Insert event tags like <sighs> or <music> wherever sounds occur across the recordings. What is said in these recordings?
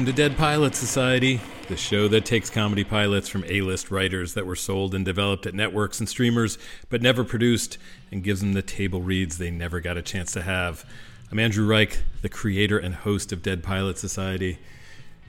Welcome to Dead Pilot Society, the show that takes comedy pilots from A list writers that were sold and developed at networks and streamers, but never produced, and gives them the table reads they never got a chance to have. I'm Andrew Reich, the creator and host of Dead Pilot Society.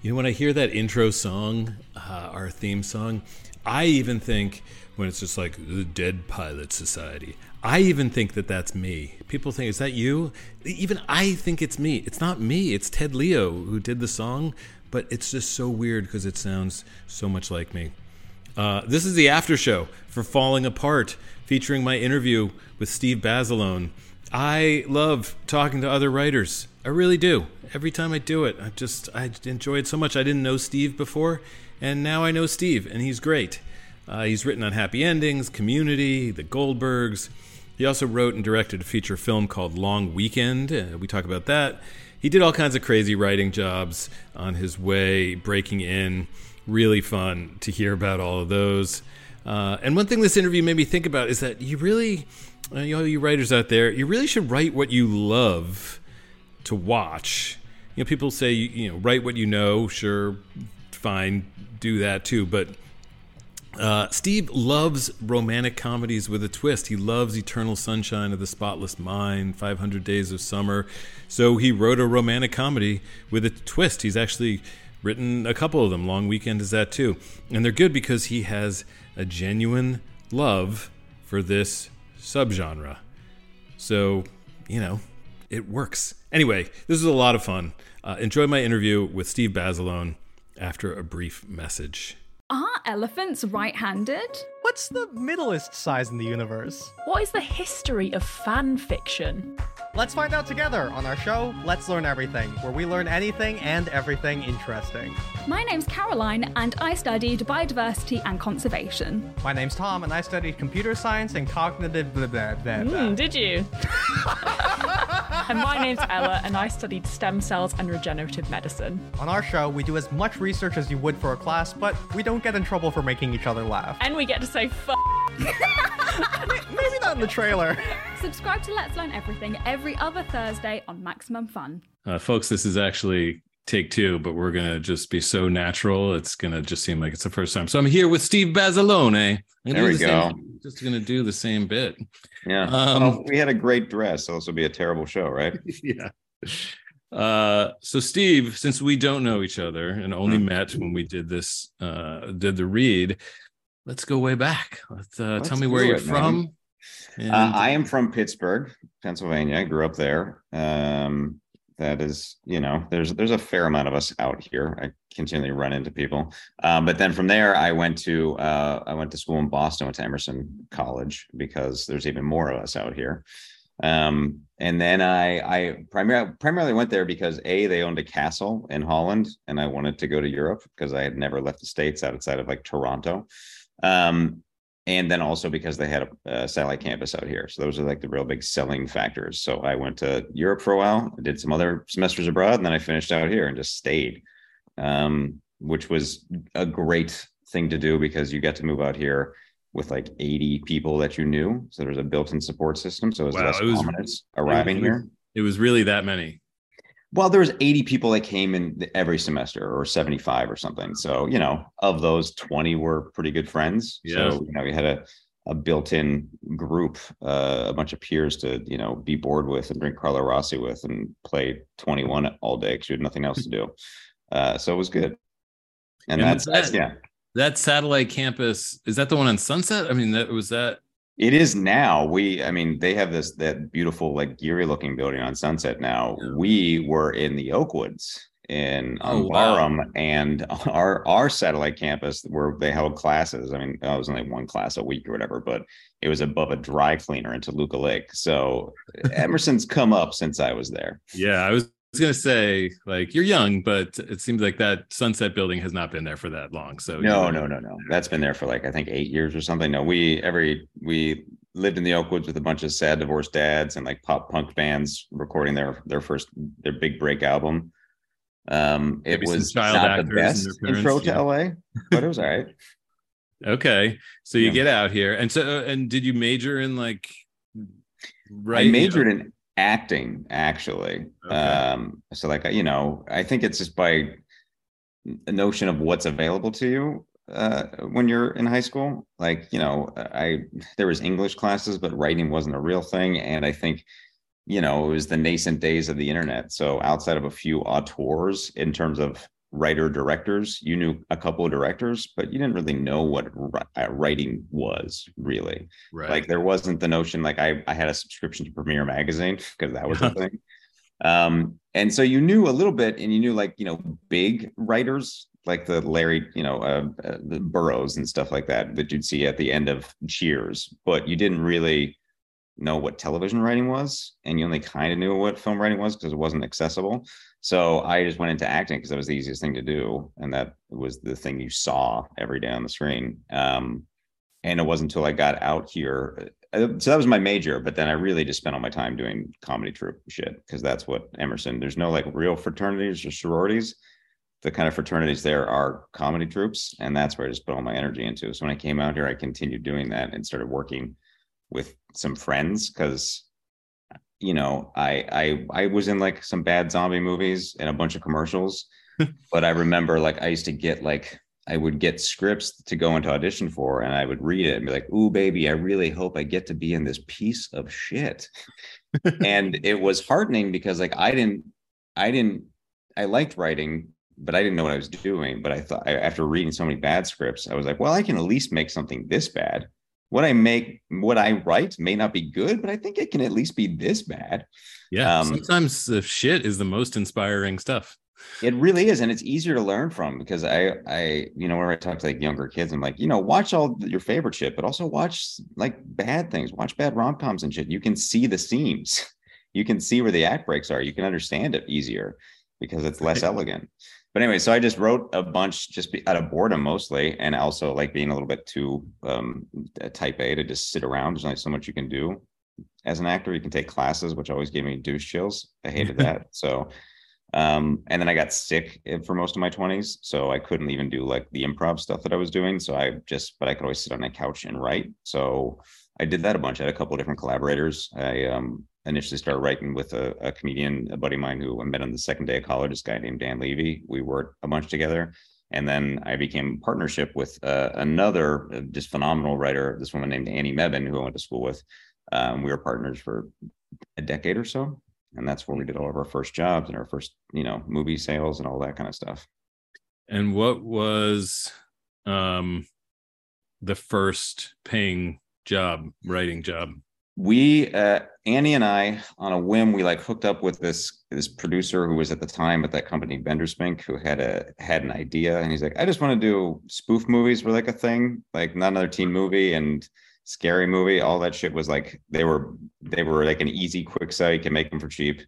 You know, when I hear that intro song, uh, our theme song, I even think when it's just like the Dead Pilot Society, I even think that that's me. People think, is that you? Even I think it's me. It's not me. It's Ted Leo who did the song, but it's just so weird because it sounds so much like me. Uh, this is the after show for Falling Apart, featuring my interview with Steve Basilone. I love talking to other writers. I really do. Every time I do it, I just I enjoy it so much. I didn't know Steve before, and now I know Steve, and he's great. Uh, he's written on Happy Endings, Community, The Goldbergs. He also wrote and directed a feature film called Long Weekend. Uh, we talk about that. He did all kinds of crazy writing jobs on his way breaking in. Really fun to hear about all of those. Uh, and one thing this interview made me think about is that you really, uh, you know, you writers out there, you really should write what you love to watch. You know, people say, you know, write what you know. Sure, fine, do that too. But uh, Steve loves romantic comedies with a twist. He loves Eternal Sunshine of the Spotless Mind, 500 Days of Summer. So he wrote a romantic comedy with a twist. He's actually written a couple of them. Long Weekend is that too. And they're good because he has a genuine love for this subgenre. So, you know, it works. Anyway, this is a lot of fun. Uh, enjoy my interview with Steve Basilone after a brief message. Are elephants right handed? What's the middleest size in the universe? What is the history of fan fiction? Let's find out together on our show, Let's Learn Everything, where we learn anything and everything interesting. My name's Caroline, and I studied biodiversity and conservation. My name's Tom, and I studied computer science and cognitive blah blah blah. blah. Mm, did you? <laughs> and my name's Ella, and I studied stem cells and regenerative medicine. On our show, we do as much research as you would for a class, but we don't get in trouble for making each other laugh. And we get to say f. <laughs> Maybe not in the trailer. Subscribe to Let's Learn Everything every other Thursday on Maximum Fun. Uh, folks, this is actually take two, but we're going to just be so natural. It's going to just seem like it's the first time. So I'm here with Steve Basilone. I'm There we the go. Same, just going to do the same bit. Yeah. Um, well, we had a great dress, so this will be a terrible show, right? <laughs> yeah. Uh, so Steve, since we don't know each other and only Mhm. met when we did this, uh, did the read, let's go way back. Let's, uh, tell me where you're it, from. And, Uh, I am from Pittsburgh, Pennsylvania. I grew up there. Um, that is, you know, there's there's a fair amount of us out here. I continually run into people. Um, but then from there, I went to uh, I went to school in Boston, went to Emerson College because there's even more of us out here. Um, and then I I primarily primarily went there because a they owned a castle in Holland, and I wanted to go to Europe because I had never left the states outside of like Toronto. Um, and then also because they had a, a satellite campus out here. So those are like the real big selling factors. So I went to Europe for a while, did some other semesters abroad, and then I finished out here and just stayed, um, which was a great thing to do because you get to move out here with like 80 people that you knew. So there's a built-in support system. So it was Wow, less it was- ominous arriving was- here. it was really that many. Well, there was 80 people that came in every semester or 75 or something. So, you know, of those 20 were pretty good friends. Yeah. So, you know, we had a, a built-in group, uh, a bunch of peers to, you know, be bored with and drink Carlo Rossi with and play 21 all day because you had nothing else to do. <laughs> Uh, so it was good. And, And that's, that- yeah, That satellite campus is that the one on Sunset? I mean, that was that. It is now. We, I mean, they have this, that beautiful, like Gehry looking building on Sunset now. Yeah. We were in the Oakwoods in Oh, on wow. Barham and <laughs> our our satellite campus where they held classes. I mean, it was only one class a week or whatever, but it was above a dry cleaner in Toluca Lake. So Emerson's come up since I was there. Yeah, I was gonna say like you're young, but it seems like that Sunset building has not been there for that long. So No, you no, no, no. That's been there for like I think eight years or something. No, we every we lived in the Oakwoods with a bunch of sad divorced dads and like pop punk bands recording their their first their big break album. Um, it Maybe was child not the best their parents, intro to yeah. LA, but it was all right. <laughs> Okay, so you Yeah. get out here, and so uh, and did you major in like? Right, I majored in acting actually. Okay. Um, so like you know, I think it's just by a notion of what's available to you uh, when you're in high school. Like, you know, I there was English classes, but writing wasn't a real thing. And I think, you know, it was the nascent days of the internet. So outside of a few auteurs in terms of writer directors, you knew a couple of directors, but you didn't really know what uh, writing was really. Right. Like there wasn't the notion like I I had a subscription to Premiere magazine because that was a thing. Um, and so you knew a little bit, and you knew like you know big writers like the Larry, you know, uh, uh, the Burrows and stuff like that that you'd see at the end of Cheers, but you didn't really know what television writing was, and you only kind of knew what film writing was because it wasn't accessible. So I just went into acting because that was the easiest thing to do, and that was the thing you saw every day on the screen. Um, and it wasn't until I got out here. Uh, so that was my major, but then I really just spent all my time doing comedy troupe shit because that's what Emerson. There's no like real fraternities or sororities the kind of fraternities there are comedy troupes, and that's where I just put all my energy into. So when I came out here, I continued doing that and started working with some friends because you know I I I was in like some bad zombie movies and a bunch of commercials, <laughs> but I remember like I used to get like I would get scripts to go into audition for, and I would read it and be like, "Ooh, baby, I really hope I get to be in this piece of shit." <laughs> and it was heartening because like I didn't, I didn't, I liked writing, but I didn't know what I was doing. But I thought after reading so many bad scripts, I was like, well, I can at least make something this bad. What I make, what I write may not be good, but I think it can at least be this bad. Yeah. Um, sometimes the shit is the most inspiring stuff. It really is, and it's easier to learn from because I, I, you know, whenever I talk to like younger kids, I'm like, you know, watch all your favorite shit, but also watch like bad things, watch bad rom coms and shit. You can see the seams, <laughs> you can see where the act breaks are, you can understand it easier because it's less <laughs> elegant but anyway, so I just wrote a bunch just out of boredom mostly, and also like being a little bit too um, type A to just sit around. There's only so much you can do as an actor. You can take classes, which always gave me douche chills. I hated that. <laughs> So, um, and then I got sick for most of my 20s, so I couldn't even do like the improv stuff that I was doing. So I just, but I could always sit on a couch and write. So I did that a bunch. I had a couple of different collaborators. I um, initially started writing with a, a, comedian, a buddy of mine who I met on the second day of college, this guy named Dan Levy. We worked a bunch together. And then I became partnership with uh, another uh, just phenomenal writer, this woman named Annie Mebane, who I went to school with. Um, we were partners for a decade or so. And that's where we did all of our first jobs and our first, you know, movie sales and all that kind of stuff. And what was um, the first paying job, writing job? We uh, Annie and I on a whim we like hooked up with this this producer who was at the time at that company Benderspink who had a had an idea. And he's like I just want to do spoof movies were like a thing like not another teen movie and scary movie. All that shit was like they were they were like an easy quick sell you can make them for cheap.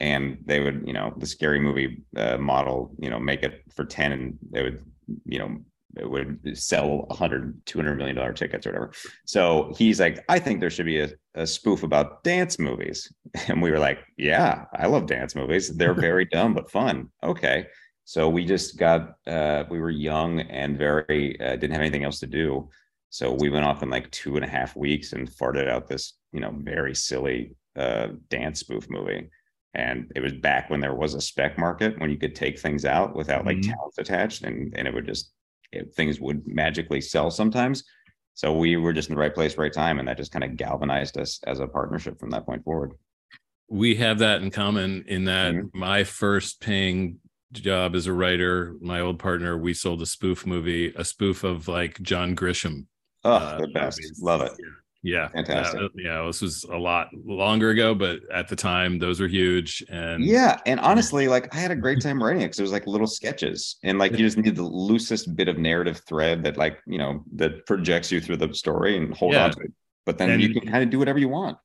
And they would you know the scary movie uh, model you know make it for 10 and they would you know it would sell 100 200 million dollar tickets or whatever. So he's like i think there should be a, a spoof about dance movies. <laughs> And we were like yeah i love dance movies. They're <laughs> very dumb but fun. Okay. So we just got uh, we were young and very uh, didn't have anything else to do. So we went off in like two and a half weeks and farted out this you know very silly uh, dance spoof movie. And it was back when there was a spec market when you could take things out without like mm-hmm. talents attached and and it would just things would magically sell sometimes. So we were just in the right place, right time, and that just kind of galvanized us as a partnership from that point forward. We have that in common in that mm-hmm. my first paying job as a writer, my old partner, we sold a spoof movie, a spoof of like John Grisham. Oh, uh, the best. Movies. Love it. Yeah. Yeah, fantastic. Uh, yeah, this was a lot longer ago, but at the time, those were huge. And yeah, and honestly, like I had a great time writing it because it was like little sketches, and like you just need the loosest bit of narrative thread that, like you know, that projects you through the story and hold yeah. on to it. But then and, you can kind of do whatever you want.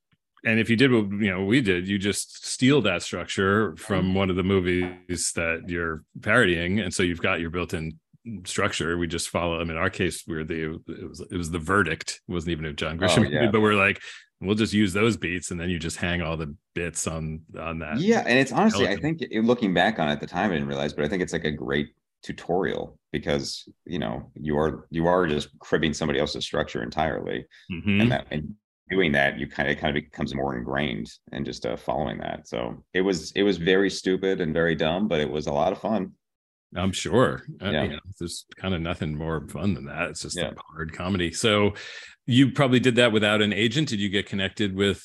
And if you did what you know we did, you just steal that structure from one of the movies that you're parodying, and so you've got your built-in structure. We just follow. I mean, in our case, we are the it was it was the verdict. It wasn't even a John Grisham, oh, yeah. but we're like, we'll just use those beats, and then you just hang all the bits on on that. Yeah, and it's honestly, I think looking back on it at the time, I didn't realize, but I think it's like a great tutorial because you know you are you are just cribbing somebody else's structure entirely, mm-hmm. and that and doing that you kind of kind of becomes more ingrained and just uh, following that. So it was it was very stupid and very dumb, but it was a lot of fun I'm sure. Uh, Yeah. you know, there's kind of nothing more fun than that. It's just Yeah. a hard comedy. So you probably did that without an agent. Did you get connected with?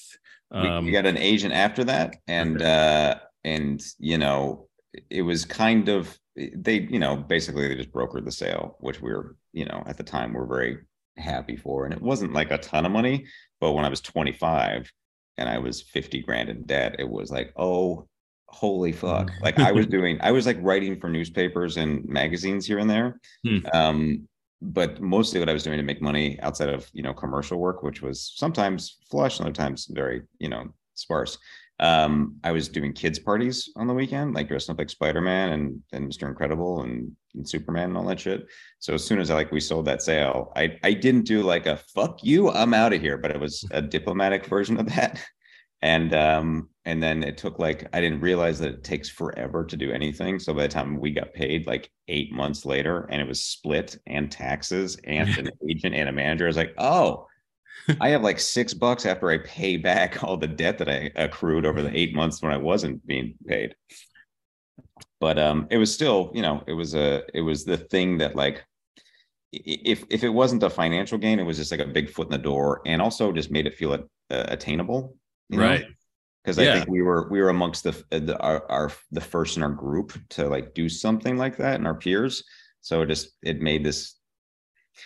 We- Um, we, got an agent after that and uh and you know it was kind of they you know basically they just brokered the sale which we were you know at the time we're very happy for and it wasn't like a ton of money but when i was 25 and i was 50 grand in debt it was like oh holy fuck like i was <laughs> doing i was like writing for newspapers and magazines here and there Hmm. um but mostly what I was doing to make money outside of you know commercial work, which was sometimes flush and other times very you know sparse. Um, I was doing kids parties on the weekend, like dressing up like Spider Man and and Mr. Incredible and, and Superman and all that shit. So as soon as I like we sold that sale, I I didn't do like a fuck you, I'm out of here, but it was a diplomatic version of that. <laughs> And um and then it took like I didn't realize that it takes forever to do anything. So by the time we got paid, like eight months later, and it was split and taxes and an <laughs> agent and a manager, I was like, oh, I have like six bucks after I pay back all the debt that I accrued over the eight months when I wasn't being paid. But um, it was still, you know, it was a, it was the thing that like, if if it wasn't a financial gain, it was just like a big foot in the door, and also just made it feel uh, attainable, right know? Because Yeah. I think we were we were amongst the, uh, the our, our the first in our group to like do something like that and our peers. So it just it made this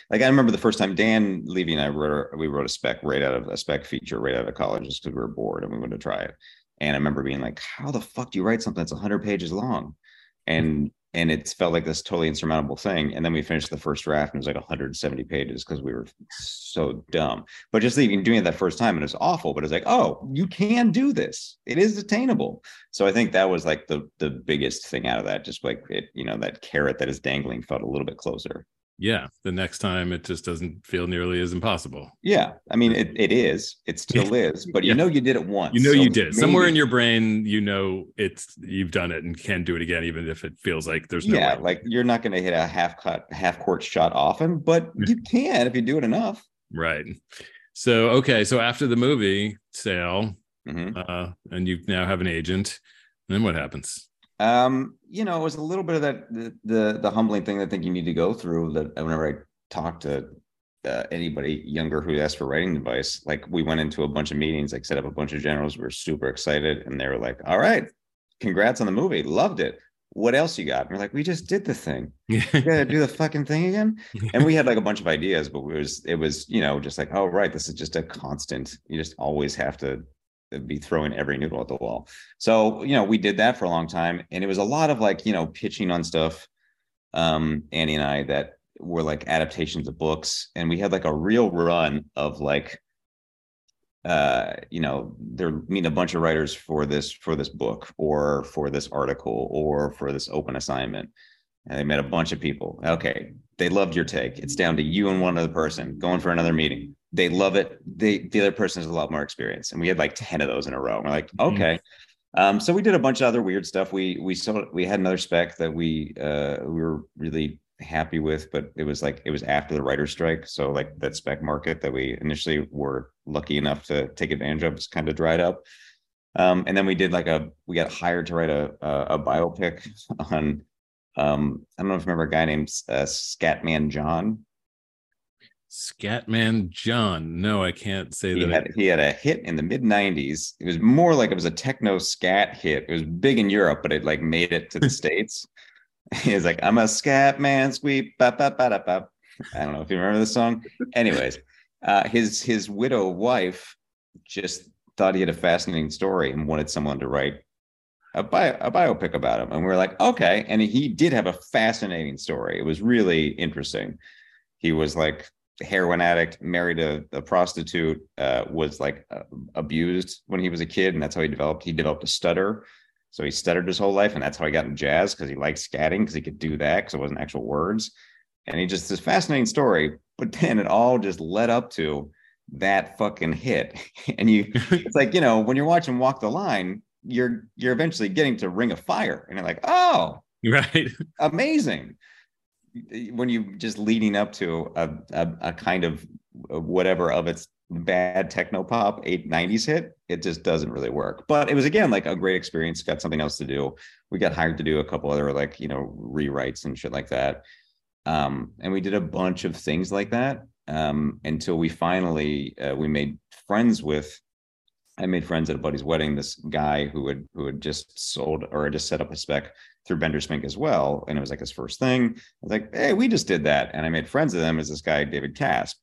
like I remember the first time Dan Levy and I wrote we wrote a spec right out of a spec feature right out of college just because we were bored and we wanted to try it. And I remember being like, "How the fuck do you write something that's 100 pages long?" Mm-hmm. And and it felt like this totally insurmountable thing. And then we finished the first draft and it was like 170 pages because we were so dumb. But just even doing it that first time, and it was awful. But it's like, oh, you can do this. It is attainable. So I think that was like the the biggest thing out of that. Just like it, you know, that carrot that is dangling felt a little bit closer. Yeah. The next time it just doesn't feel nearly as impossible. Yeah, I mean, it, it is. It still <laughs> is. But you Yeah. know, you did it once. You know so you did. Somewhere in your brain, you know it's you've done it and can do it again, even if it feels like there's no yeah, way. like you're not going to hit a half cut, half court shot often, but you can if you do it enough. Right. So okay, so after the movie sale, Mhm. uh, and you now have an agent, then what happens? Um, you know, it was a little bit of that the the, the humbling thing that I think you need to go through. That whenever I talk to uh, anybody younger who asked for writing advice, like we went into a bunch of meetings, like set up a bunch of generals. We were super excited, and they were like, "All right, congrats on the movie, loved it. What else you got?" And we're like, "We just did the thing. <laughs> You gotta do the fucking thing again." And we had like a bunch of ideas, but it was it was you know just like, "Oh right, this is just a constant. You just always have to." Be throwing every noodle at the wall. So, you know, we did that for a long time and it was a lot of like, you know, pitching on stuff um Annie and I that were like adaptations of books and we had like a real run of like uh you know they're meeting a bunch of writers for this for this book or for this article or for this open assignment and they met a bunch of people. Okay they loved your take. It's down to you and one other person going for another meeting they love it. They the other person has a lot more experience. And we had like 10 of those in a row. And we're like Mhm. okay. Um so we did a bunch of other weird stuff. We we saw we had another spec that we uh we were really happy with but it was like it was after the writer's strike. So like that spec market that we initially were lucky enough to take advantage of was kind of dried up. Um and then we did like a we got hired to write a a, a biopic <laughs> on um i don't know if you remember a guy named uh, scatman john Scatman John. No, I can't say he that. had, he had a hit in the mid 90s it was more like it was a techno scat hit. It was big in europe but it like made it to the <laughs> states. <laughs> He was like i'm a scat man squeak ba, ba, ba, da, ba. i don't know if you remember the song. Anyways uh his his widow wife just thought he had a fascinating story and wanted someone to write a, bio, a biopic about him. And we were like okay. And he did have a fascinating story. It was really interesting. He was like heroin addict, married a, a prostitute, uh, was like uh, abused when he was a kid, and that's how he developed. He developed a stutter, so he stuttered his whole life, and that's how he got in jazz because he liked scatting because he could do that because it wasn't actual words. And he just this fascinating story, but then it all just led up to that fucking hit. <laughs> and you, <laughs> it's like you know when you're watching Walk the Line, you're you're eventually getting to Ring of Fire, and you're like, oh, right. <laughs> amazing when you just leading up to a, a, a kind of whatever of its bad techno pop eight nineties hit, it just doesn't really work. But it was again like a great experience. Got something else to do. We got hired to do a couple other like you know rewrites and shit like that. Um, and we did a bunch of things like that um, until we finally uh, we made friends with. I made friends at a buddy's wedding. This guy who had who had just sold or just set up a spec through Benderspink as well, and it was like his first thing. I was like, "Hey, we just did that," and I made friends with him as this guy David Caspe,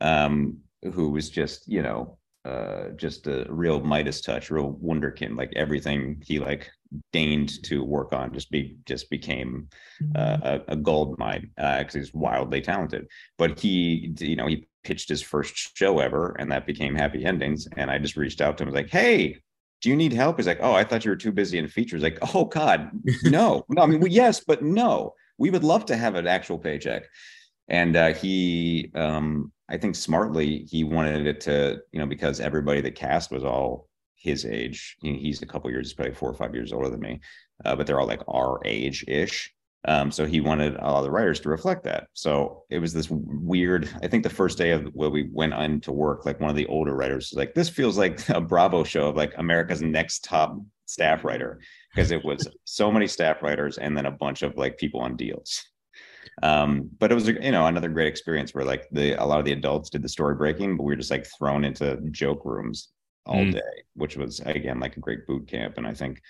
um, who was just you know uh, just a real Midas touch, real wonderkind. Like everything he like deigned to work on just be just became uh, a, a, gold mine because uh, he's wildly talented. But he, you know, he pitched his first show ever, and that became Happy Endings. And I just reached out to him, was like, "Hey, do you need help?" He's like, "Oh, I thought you were too busy in features." Like, "Oh God, <laughs> no, no." I mean, well, yes, but no. We would love to have an actual paycheck. And uh, he, um, I think, smartly, he wanted it to, you know, because everybody that cast was all his age. He's a couple years, probably four or five years older than me, uh, but they're all like our age ish. Um, so he wanted all the writers to reflect that. So it was this weird. I think the first day of where we went on to work, like one of the older writers was like, "This feels like a Bravo show of like America's next top staff writer," because it was <laughs> so many staff writers and then a bunch of like people on deals. Um, but it was you know another great experience where like the a lot of the adults did the story breaking, but we were just like thrown into joke rooms all mm. day, which was again like a great boot camp. And I think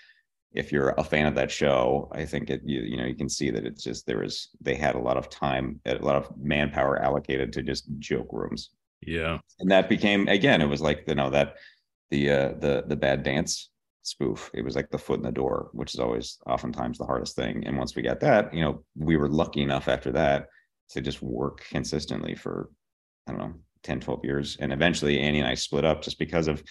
if you're a fan of that show, I think it you you know you can see that it's just there was they had a lot of time, a lot of manpower allocated to just joke rooms. Yeah, and that became again it was like you know that the uh the the bad dance spoof. It was like the foot in the door, which is always oftentimes the hardest thing. And once we got that, you know, we were lucky enough after that to just work consistently for I don't know 10, 12 years. And eventually Annie and I split up just because of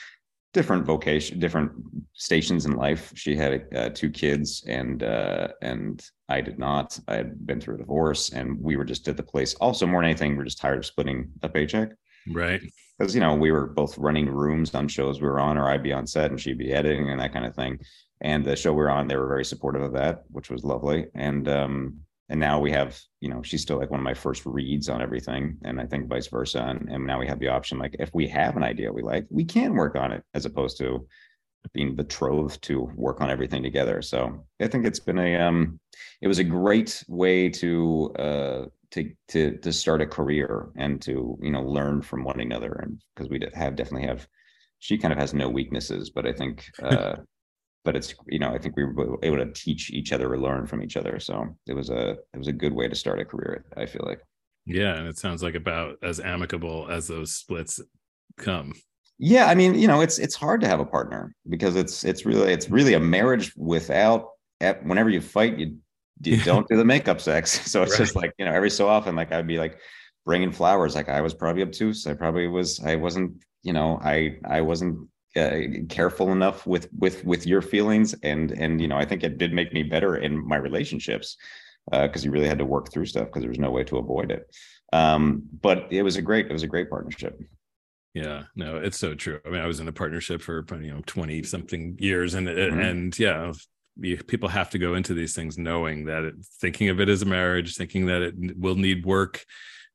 different vocation, different stations in life. She had uh, two kids and, uh, and I did not, I had been through a divorce and we were just at the place. Also more than anything, we're just tired of splitting a paycheck. Right. Because, you know, we were both running rooms on shows we were on, or I'd be on set and she'd be editing and that kind of thing. And the show we were on, they were very supportive of that, which was lovely. And, um, and now we have you know she's still like one of my first reads on everything and i think vice versa and, and now we have the option like if we have an idea we like we can work on it as opposed to being betrothed to work on everything together. So i think it's been a um it was a great way to uh to to to start a career and to you know learn from one another and because we have definitely have she kind of has no weaknesses but i think <laughs> uh but it's you know I think we were able to teach each other or learn from each other. So it was a it was a good way to start a career. I feel like. Yeah, and it sounds like about as amicable as those splits come. Yeah, I mean, you know, it's it's hard to have a partner because it's it's really it's really a marriage without. Whenever you fight, you you <laughs> don't do the makeup sex. <laughs> So it's right. just like you know, every so often, like I'd be like bringing flowers. Like I was probably obtuse. I probably was. I wasn't. You know, I I wasn't uh, careful enough with with with your feelings. And and you know i think it did make me better in my relationships because uh, you really had to work through stuff because there was no way to avoid it. Um but it was a great it was a great partnership. Yeah no it's so true. I mean i was in a partnership for you know 20 something years and mm-hmm. and yeah people have to go into these things knowing that it, thinking of it as a marriage thinking that it will need work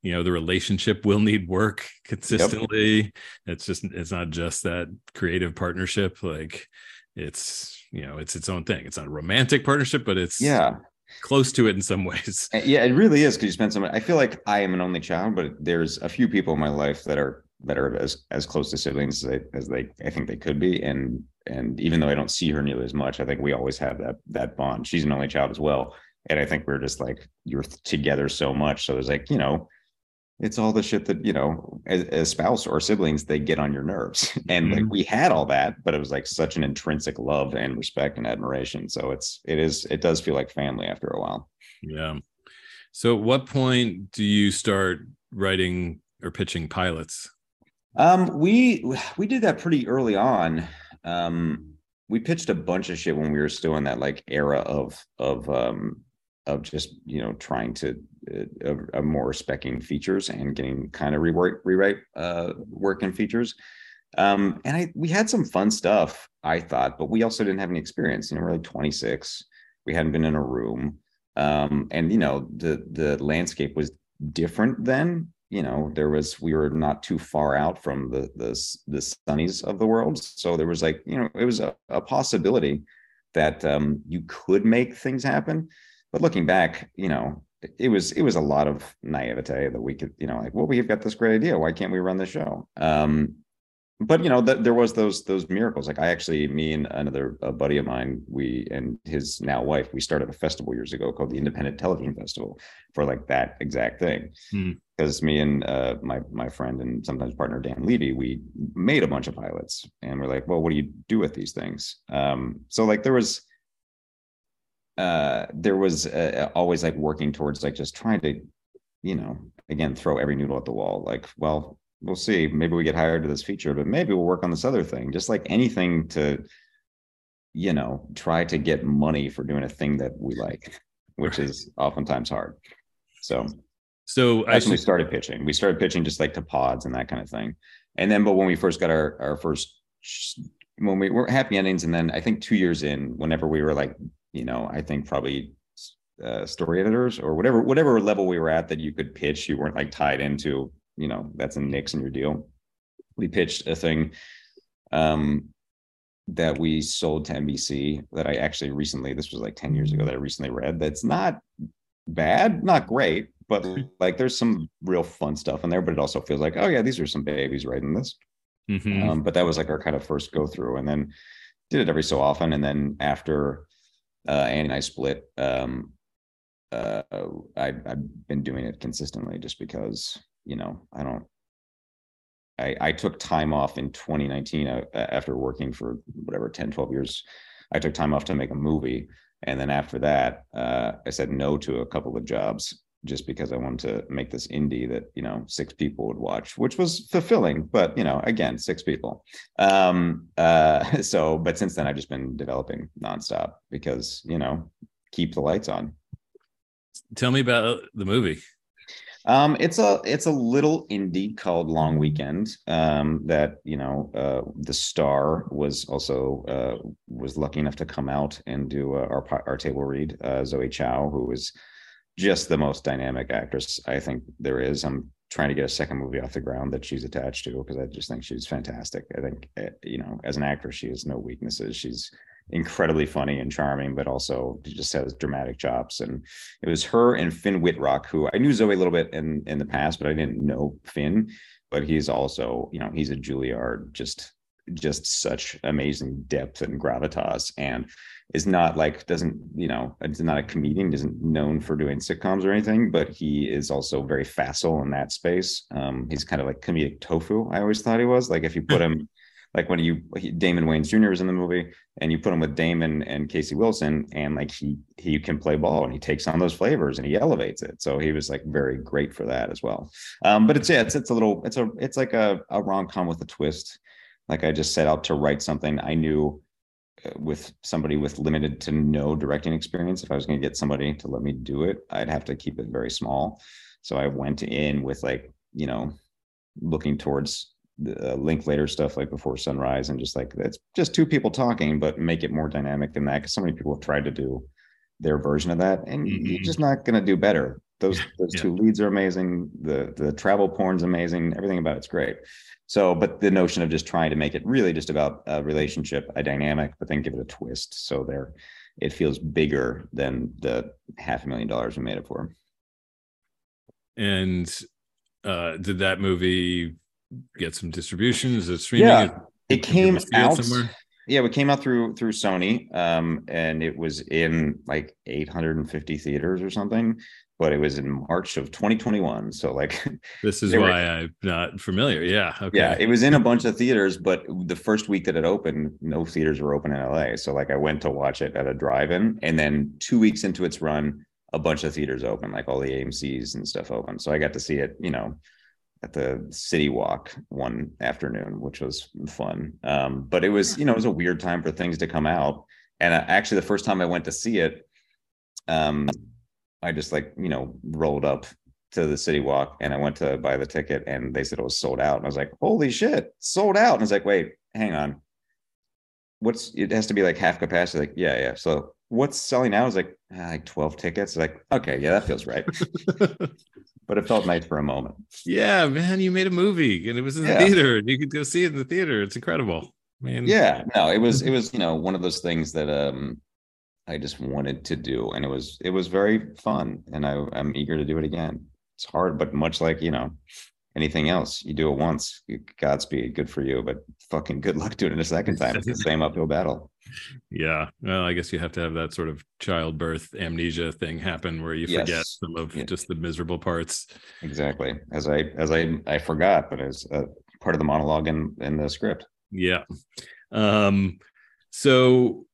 you know the relationship will need work <laughs> consistently. Yep. it's just it's not just that creative partnership like it's you know it's its own thing. It's not a romantic partnership but it's yeah. close to it in some <laughs> ways. Yeah it really is because you spend so much i feel like i am an only child but there's a few people in my life that are that are as as close to siblings as they, as they i think they could be. And and even though i don't see her nearly as much i think we always have that that bond. She's an only child as well. And i think we're just like you're together so much. So there's like you know it's all the shit that you know as, as spouse or siblings they get on your nerves. <laughs> And mm-hmm. like we had all that but it was like such an intrinsic love and respect and admiration. So it's it is it does feel like family after a while. Yeah. So at what point do you start writing or pitching pilots? Um we we did that pretty early on. Um we pitched a bunch of shit when we were still in that like era of of um of just you know trying to uh, more specking features and getting kind of rewrite rewrite uh, work in features. Um, and I we had some fun stuff, I thought, but we also didn't have any experience. You know, we're like 26. We hadn't been in a room. Um, and you know, the the landscape was different then. you know there was we were not too far out from the the the sunnies of the world so there was like you know it was a, a possibility that um you could make things happen but looking back you know it was it was a lot of naivete that we could you know like well we've got this great idea. Why can't we run the show? Um but you know th- there was those those miracles. Like i actually me and another a buddy of mine we and his now wife we started a festival years ago called the independent television festival for like that exact thing. Because hmm. me and uh, my my friend and sometimes partner dan levy we made a bunch of pilots and we're like well what do you do with these things? Um so like there was uh there was uh, always like working towards like just trying to you know again throw every noodle at the wall like well we'll see. Maybe we get hired to this feature, but maybe we'll work on this other thing. Just like anything to, you know, try to get money for doing a thing that we like, which is oftentimes hard. So, so that's when we started pitching. We started pitching just like to pods and that kind of thing. And then, but when we first got our our first, when we were happy endings, and then I think two years in, whenever we were like, you know, I think probably uh, story editors or whatever whatever level we were at that you could pitch you weren't like tied into you know that's a nix in your deal we pitched a thing um that we sold to NBC that I actually recently this was like 10 years ago that I recently read that's not bad not great but like there's some real fun stuff in there but it also feels like oh yeah these are some babies writing this mm-hmm. um, but that was like our kind of first go through and then did it every so often and then after uh, Annie and I split um, uh, I, I've been doing it consistently just because you know, I don't. I, I took time off in 2019 uh, after working for whatever 10, 12 years. I took time off to make a movie. And then after that, uh, I said no to a couple of jobs just because I wanted to make this indie that, you know, six people would watch, which was fulfilling. But, you know, again, six people. Um, uh, <laughs> so, but since then, I've just been developing nonstop because, you know, keep the lights on. Tell me about the movie. Um, it's a it's a little indie called Long Weekend. Um, that you know, uh, the star was also uh, was lucky enough to come out and do uh, our our table read. Uh, Zoe Chao, who is just the most dynamic actress I think there is. I'm trying to get a second movie off the ground that she's attached to because I just think she's fantastic. I think eh, you know, as an actress, she has no weaknesses. She's incredibly funny and charming, but also just has dramatic chops. And it was her and Finn Wittrock, who I knew Zoe a little bit in in the past, but I didn't know Finn. But he's also, you know, he's a Juilliard, just just such amazing depth and gravitas, and is not like doesn't you know is not a comedian, isn't known for doing sitcoms or anything, but he is also very facile in that space. Um, he's kind of like comedic tofu. I always thought he was like if you put him like when you he, Damon Wayans Jr. was in the movie, and you put him with Damon and Casey Wilson, and like he he can play ball and he takes on those flavors and he elevates it. So he was like very great for that as well. Um, but it's yeah, it's it's a little it's a it's like a, a rom com with a twist. Like I just set out to write something I knew with somebody with limited to no directing experience. If I was going to get somebody to let me do it, I'd have to keep it very small. So I went in with like you know looking towards the uh, Linklater stuff like before sunrise and just like it's just two people talking but make it more dynamic than that because so many people have tried to do their version of that and mm-hmm. you're just not going to do better those those yeah. two leads are amazing the the travel porn's amazing everything about it's great so but the notion of just trying to make it really just about a relationship a dynamic but then give it a twist so there it feels bigger than the half a million dollars we made it for and uh did that movie get some distribution? Is it streaming? Yeah, it came out somewhere. Yeah, it came out through through Sony, um, and it was in like 850 theaters or something. But it was in March of 2021, so like <laughs> this is why were, I'm not familiar. Yeah, okay. Yeah, it was in a bunch of theaters, but the first week that it opened, no theaters were open in LA. So like I went to watch it at a drive-in, and then two weeks into its run, a bunch of theaters open, like all the AMC's and stuff open. So I got to see it, you know, at the city walk one afternoon, which was fun. Um, but it was, you know, it was a weird time for things to come out. And uh, actually, the first time I went to see it, um, I just like, you know, rolled up to the city walk and I went to buy the ticket and they said it was sold out. And I was like, holy shit, sold out. And I was like, wait, hang on. what's it has to be like half capacity. Like, yeah, yeah. So what's selling now is like ah, like 12 tickets. Like, okay, yeah, that feels right. <laughs> but it felt nice for a moment. Yeah, man, you made a movie and it was in the Yeah. theater and you could go see it in the theater. It's incredible. Man. Yeah, no, it was it was, you know, one of those things that um I just wanted to do. And it was it was very fun. And I, I'm eager to do it again. It's hard, but much like, you know, anything else, you do it once, Godspeed, good for you. But fucking good luck doing it a second time. It's the <laughs> same uphill battle. Yeah. Well, I guess you have to have that sort of childbirth amnesia thing happen where you forget Yes. some of Yeah. just the miserable parts. Exactly. As I as I I forgot, but as uh, part of the monologue in in the script. Yeah. Um, so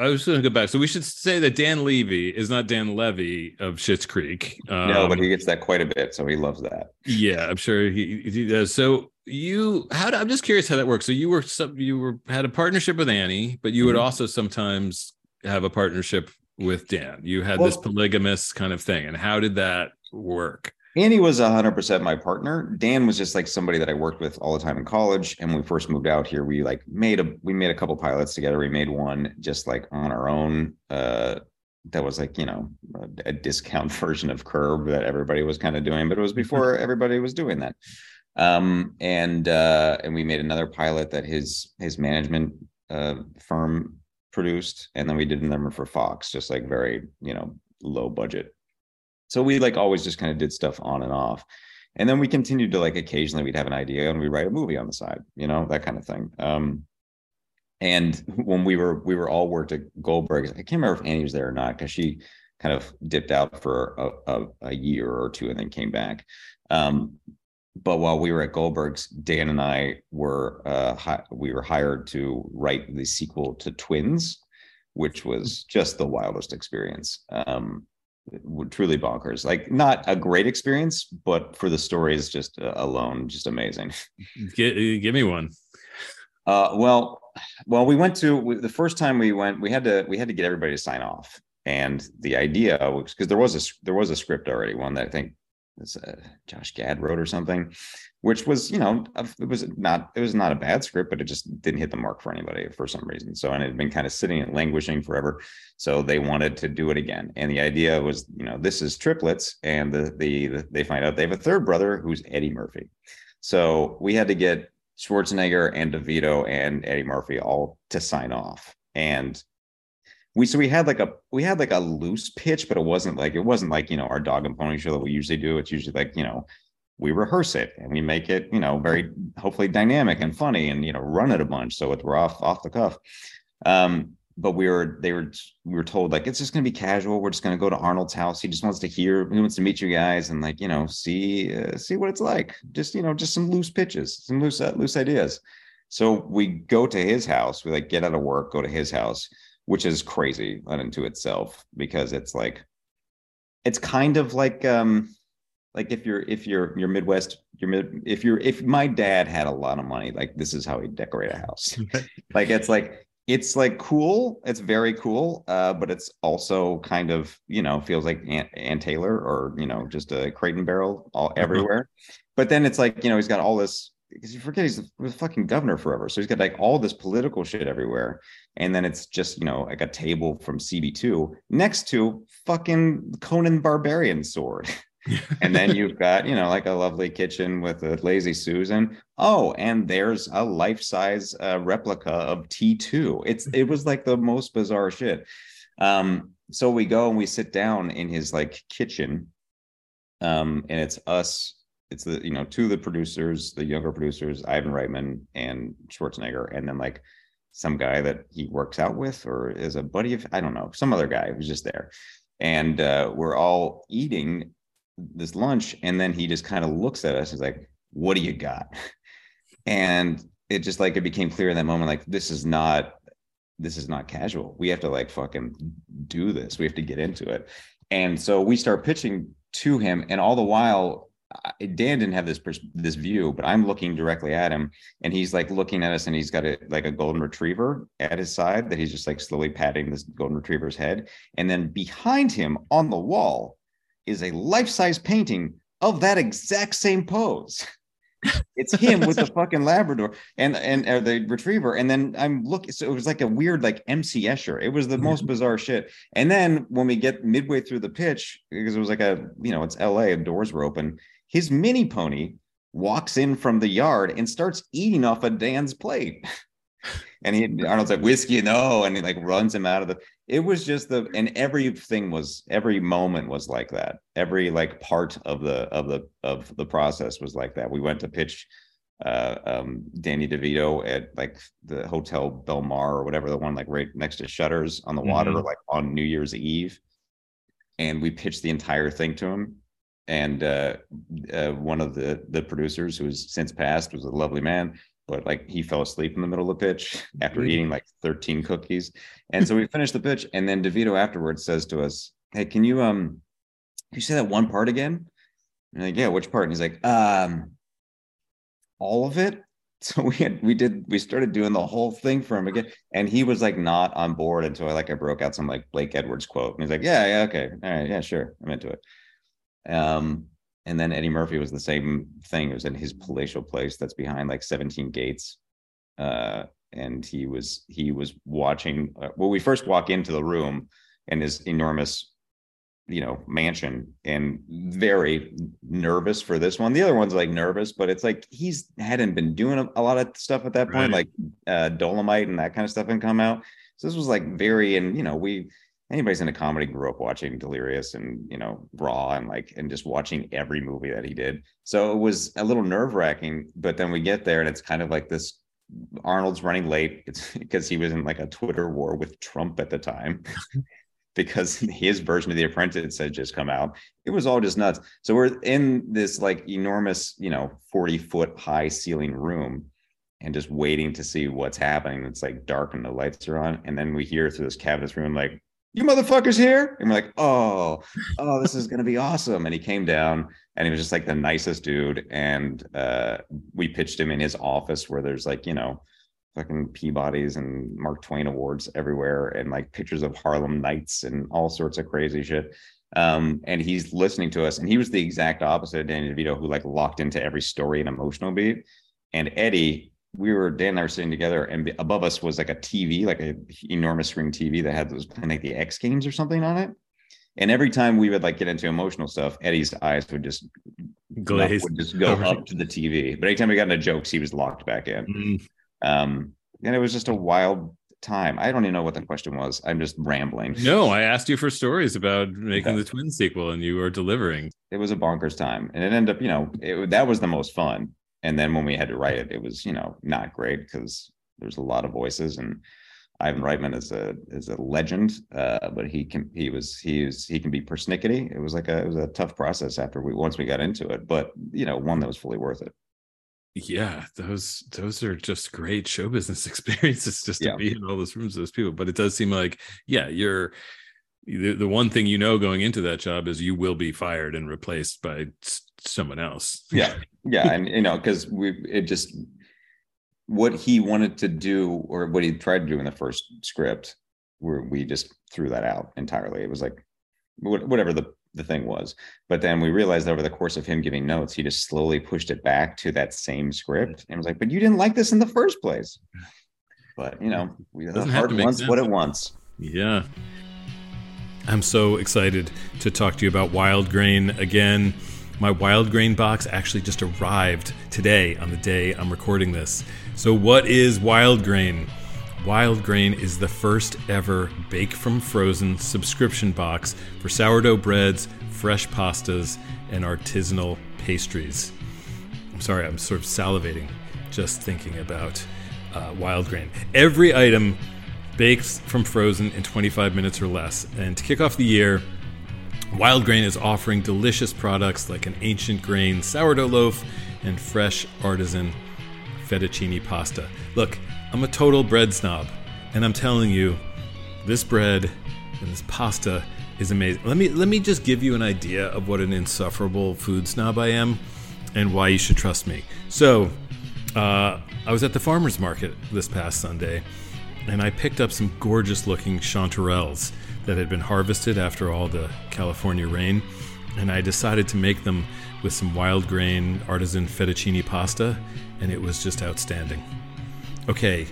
I was going to go back. So we should say that Dan Levy is not Dan Levy of Schitt's Creek. Um, no, but he gets that quite a bit, so he loves that. yeah, I'm sure he, he does. So you, how? do- I'm just curious how that works. So you were some, you were had a partnership with Annie, but you would Mhm. also sometimes have a partnership with Dan. You had Well- this polygamous kind of thing, and how did that work? Andy was 100% my partner. Dan was just like somebody that I worked with all the time in college. And when we first moved out here, we like made a we made a couple pilots together. We made one just like on our own. Uh that was like, you know, a, a discount <laughs> version of Curb that everybody was kind of doing, but it was before everybody was doing that. Um and uh and we made another pilot that his his management uh firm produced and then we did another for Fox, just like very, you know, low budget so we like always just kind of did stuff on and off. And then we continued to like occasionally we'd have an idea and we write a movie on the side you know that kind of thing. Um and <laughs> when we were we were all worked at Goldberg's, i can't remember if annie was there or not because she kind of dipped out for a, a, a year or two and then came back. Um but while we were at goldberg's dan and i were uh hi- we were hired to write the sequel to twins which was just the wildest experience. Um truly bonkers. Like not a great experience, but for the stories just uh, alone, just amazing. Get, give me one. Uh, well, well, we went to we, the first time we went, we had to we had to get everybody to sign off, and the idea was because there was a there was a script already, one that I think was, uh, Josh Gad wrote or something, which was you know it was not it was not a bad script, but it just didn't hit the mark for anybody for some reason. So and it had been kind of sitting and languishing forever. So they wanted to do it again, and the idea was you know this is triplets, and the the, the they find out they have a third brother who's Eddie Murphy. So we had to get Schwarzenegger and DeVito and Eddie Murphy all to sign off. And we so we had like a we had like a loose pitch, but it wasn't like it wasn't like you know our dog and pony show that we usually do. It's usually like, you know, we rehearse it and we make it, you know, very hopefully dynamic and funny and you know, run it a bunch. So it, we're off off the cuff. Um, but we were they were we were told like it's just gonna be casual. We're just gonna go to Arnold's house. He just wants to hear, he wants to meet you guys and like you know see uh, see what it's like. Just you know just some loose pitches, some loose uh, loose ideas. So we go to his house. We like get out of work, go to his house, which is crazy unto itself because it's like it's kind of like um like if you're if you're you're Midwest, you're mid if you're if my dad had a lot of money, like this is how he'd decorate a house. <laughs> Like it's like it's like cool it's very cool uh but it's also kind of you know feels like Aunt, Aunt taylor or you know just a crate and barrel all everywhere. But then it's like you know he's got all this because you forget he's the, fucking governor forever. So he's got like all this political shit everywhere. And then it's just you know like a table from cb2 next to fucking conan barbarian sword. <laughs> And then you've got you know like a lovely kitchen with a lazy susan. Oh and there's a life-size uh, replica of t2 it's it was like the most bizarre shit. Um so we go and we sit down in his like kitchen. Um and it's us it's the you know two of the producers the younger producers ivan reitman and schwarzenegger and then like some guy that he works out with or is a buddy of i don't know some other guy who's just there. And uh, we're all eating this lunch and then he just kind of looks at us he's like what do you got? And it just like it became clear in that moment like this is not this is not casual. We have to like fucking do this. We have to get into it. And so we start pitching to him and all the while dan didn't have this this view but i'm looking directly at him and he's like looking at us and he's got a like a golden retriever at his side that he's just like slowly patting this golden retriever's head and then behind him on the wall is a life-size painting of that exact same pose <laughs> it's him with the fucking Labrador and and uh, the retriever. And then I'm looking, so it was like a weird like MC Escher. It was the most bizarre shit. And then when we get midway through the pitch, because it was like a you know it's L.A. and doors were open, his mini pony walks in from the yard and starts eating off of Dan's plate. <laughs> and he Arnold's like whiskey no, and he like runs him out of the. It was just the and everything was every moment was like that. Every like part of the of the of the process was like that. We went to pitch uh um Danny DeVito at like the Hotel Belmar or whatever the one like right next to Shutters on the water Mhm. like on New Year's Eve, and we pitched the entire thing to him. And uh, uh, one of the the producers, who has since passed, was a lovely man but like he fell asleep in the middle of the pitch after Mhm. eating like 13 cookies. And so we <laughs> finished the pitch, and then DeVito afterwards says to us, Hey, can you um can you say that one part again? And like, yeah, which part? And he's like, um, all of it. <laughs> So we had we did we started doing the whole thing for him again. And he was like not on board until I like I broke out some like Blake Edwards quote. And he's like, Yeah, yeah, okay. All right, yeah, sure. I'm into it. Um, and then Eddie Murphy was the same thing. It was in his palatial place that's behind like 17 gates. Uh, and he was he was watching. Uh, well, we first walk into the room and his enormous, you know, mansion, and very nervous for this one. The other one's like nervous, but it's like he's hadn't been doing a, a lot of stuff at that point, Right. like uh, Dolemite and that kind of stuff, and come out. So this was like very, and you know, we anybody's in a comedy grew up watching Delirious and you know Raw and like and just watching every movie that he did. So it was a little nerve wracking. But then we get there and it's kind of like this. Arnold's running late. It's <laughs> because he was in like a Twitter war with Trump at the time. <laughs> <laughs> because his version of The Apprentice had just come out. It was all just nuts. So we're in this like enormous, you know, 40 foot high ceiling room and just waiting to see what's happening. It's like dark and the lights are on. And then we hear through this cabinets room, like, you motherfuckers here? And we're like, oh, oh, this is gonna be awesome. And he came down and he was just like the nicest dude. And uh, we pitched him in his office where there's like, you know, fucking Peabodys and Mark Twain awards everywhere and like pictures of Harlem Nights and all sorts of crazy shit. Um, and he's listening to us, and he was the exact opposite of Danny DeVito, who like locked into every story and emotional beat. And Eddie, we were Dan and I were sitting together, and above us was like a TV, like a enormous screen TV that had those playing like the X Games or something on it. And every time we would like get into emotional stuff, Eddie's eyes would just Glazed. would just go up to the TV. But anytime we got into jokes, he was locked back in. Mm. Um, and it was just a wild time. I don't even know what the question was. I'm just rambling. No, I asked you for stories about making Okay. the twin sequel, and you were delivering. it was a bonkers time, and it ended up, you know, it, that was the most fun. And then when we had to write it, it was, you know, not great because there's a lot of voices, and Ivan Reitman is a is a legend, uh, but he can he was he was he can be persnickety. It was like a it was a tough process after we once we got into it, but you know, one that was fully worth it. Yeah, those those are just great show business <laughs> experiences just to Yeah. be in all those rooms with those people. But it does seem like, yeah, you're the, the one thing you know going into that job is you will be fired and replaced by someone else. Yeah, yeah, and you know, because we it just what he wanted to do or what he tried to do in the first script, where we just threw that out entirely. It was like whatever the the thing was, but then we realized over the course of him giving notes, he just slowly pushed it back to that same script and was like, "But you didn't like this in the first place." But you know, we, the heart wants what it wants. Yeah. I'm so excited to talk to you about Wild Grain again. My Wild Grain box actually just arrived today on the day I'm recording this. So, what is Wild Grain? Wild Grain is the first ever bake from frozen subscription box for sourdough breads, fresh pastas, and artisanal pastries. I'm sorry, I'm sort of salivating just thinking about uh, wild grain. Every item baked from frozen in 25 minutes or less. And to kick off the year, Wild Grain is offering delicious products like an ancient grain sourdough loaf and fresh artisan fettuccine pasta. Look, I'm a total bread snob, and I'm telling you, this bread and this pasta is amazing. Let me let me just give you an idea of what an insufferable food snob I am and why you should trust me. So, uh, I was at the farmers market this past Sunday, and I picked up some gorgeous looking chanterelles that had been harvested after all the California rain. and I decided to make them with some wild grain artisan fettuccine pasta, and it was just outstanding. Okay,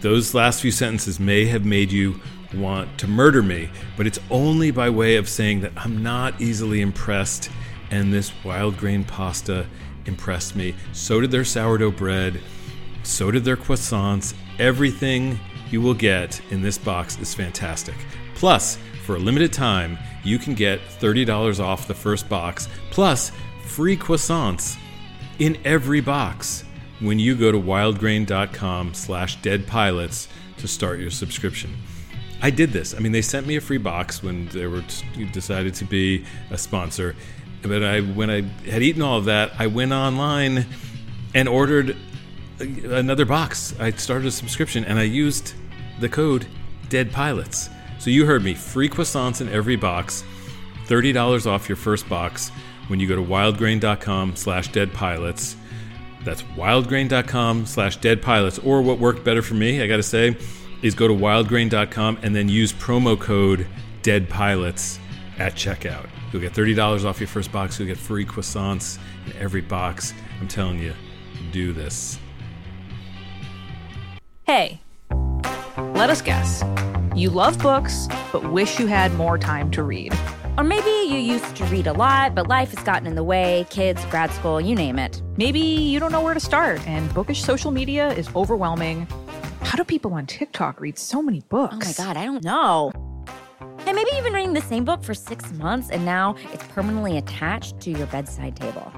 those last few sentences may have made you want to murder me, but it's only by way of saying that I'm not easily impressed, and this wild grain pasta impressed me. So did their sourdough bread, so did their croissants. Everything you will get in this box is fantastic. Plus, for a limited time, you can get $30 off the first box, plus free croissants in every box when you go to wildgrain.com slash deadpilots to start your subscription. I did this. I mean, they sent me a free box when they were decided to be a sponsor. But I, when I had eaten all of that, I went online and ordered uh, another box. I started a subscription and I used the code Dead Pilots. So you heard me. Free croissants in every box. $30 off your first box when you go to wildgrain.com slash deadpilots. That's wildgrain.com slash deadpilots. Or what worked better for me, I got to say, is go to wildgrain.com and then use promo code deadpilots at checkout. You'll get $30 off your first box. You'll get free croissants in every box. I'm telling you, do this. Hey, let us guess. You love books, but wish you had more time to read. Or maybe you used to read a lot, but life has gotten in the way kids, grad school, you name it. Maybe you don't know where to start, and bookish social media is overwhelming. How do people on TikTok read so many books? Oh my God, I don't know. And maybe you've been reading the same book for six months and now it's permanently attached to your bedside table.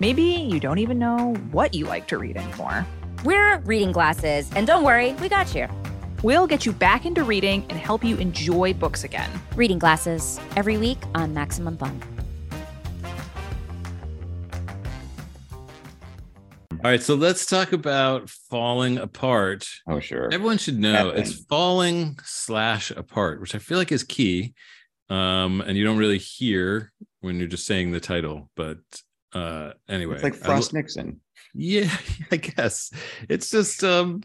Maybe you don't even know what you like to read anymore. We're reading glasses, and don't worry, we got you. We'll get you back into reading and help you enjoy books again. Reading glasses every week on Maximum Fun. All right, so let's talk about falling apart. Oh, sure. Everyone should know it's falling slash apart, which I feel like is key. Um, and you don't really hear when you're just saying the title, but uh anyway. It's like I- Frost Nixon. yeah, <laughs> I guess. It's just um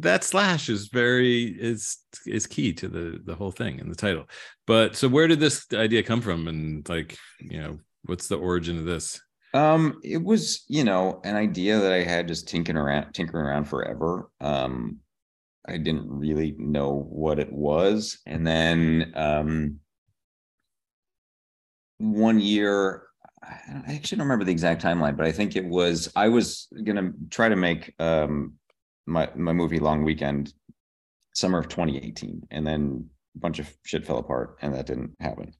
that slash is very is is key to the the whole thing in the title. But so where did this idea come from and like, you know, what's the origin of this? Um, it was, you know, an idea that I had just tinkering around, tinkering around forever. Um, I didn't really know what it was, and then um, one year, I I actually don't remember the exact timeline, but I think it was I was gonna try to make um my my movie Long Weekend summer of 2018, and then a bunch of shit fell apart, and that didn't happen.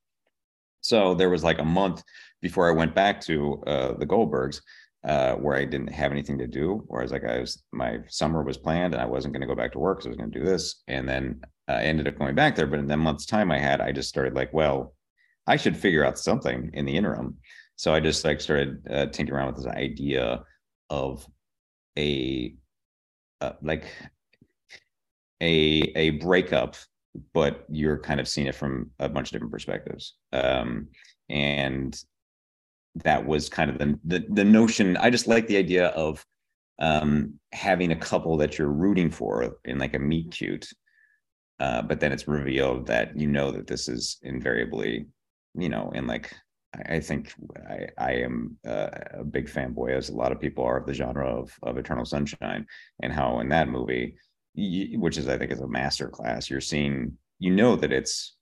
So there was like a month before I went back to uh, the Goldbergs, uh, where I didn't have anything to do. Whereas like I was, my summer was planned, and I wasn't going to go back to work, so I was going to do this. And then I ended up going back there. But in that month's time I had, I just started like, well, I should figure out something in the interim. So I just like started uh, tinkering around with this idea of a uh, like a a breakup but you're kind of seeing it from a bunch of different perspectives. Um and that was kind of the, the the notion i just like the idea of um having a couple that you're rooting for in like a meet cute uh but then it's revealed that you know that this is invariably you know in like I think I, I am uh, a big fanboy, as a lot of people are, of the genre of, of Eternal Sunshine, and how in that movie, y- which is I think is a master class, you're seeing, you know that it's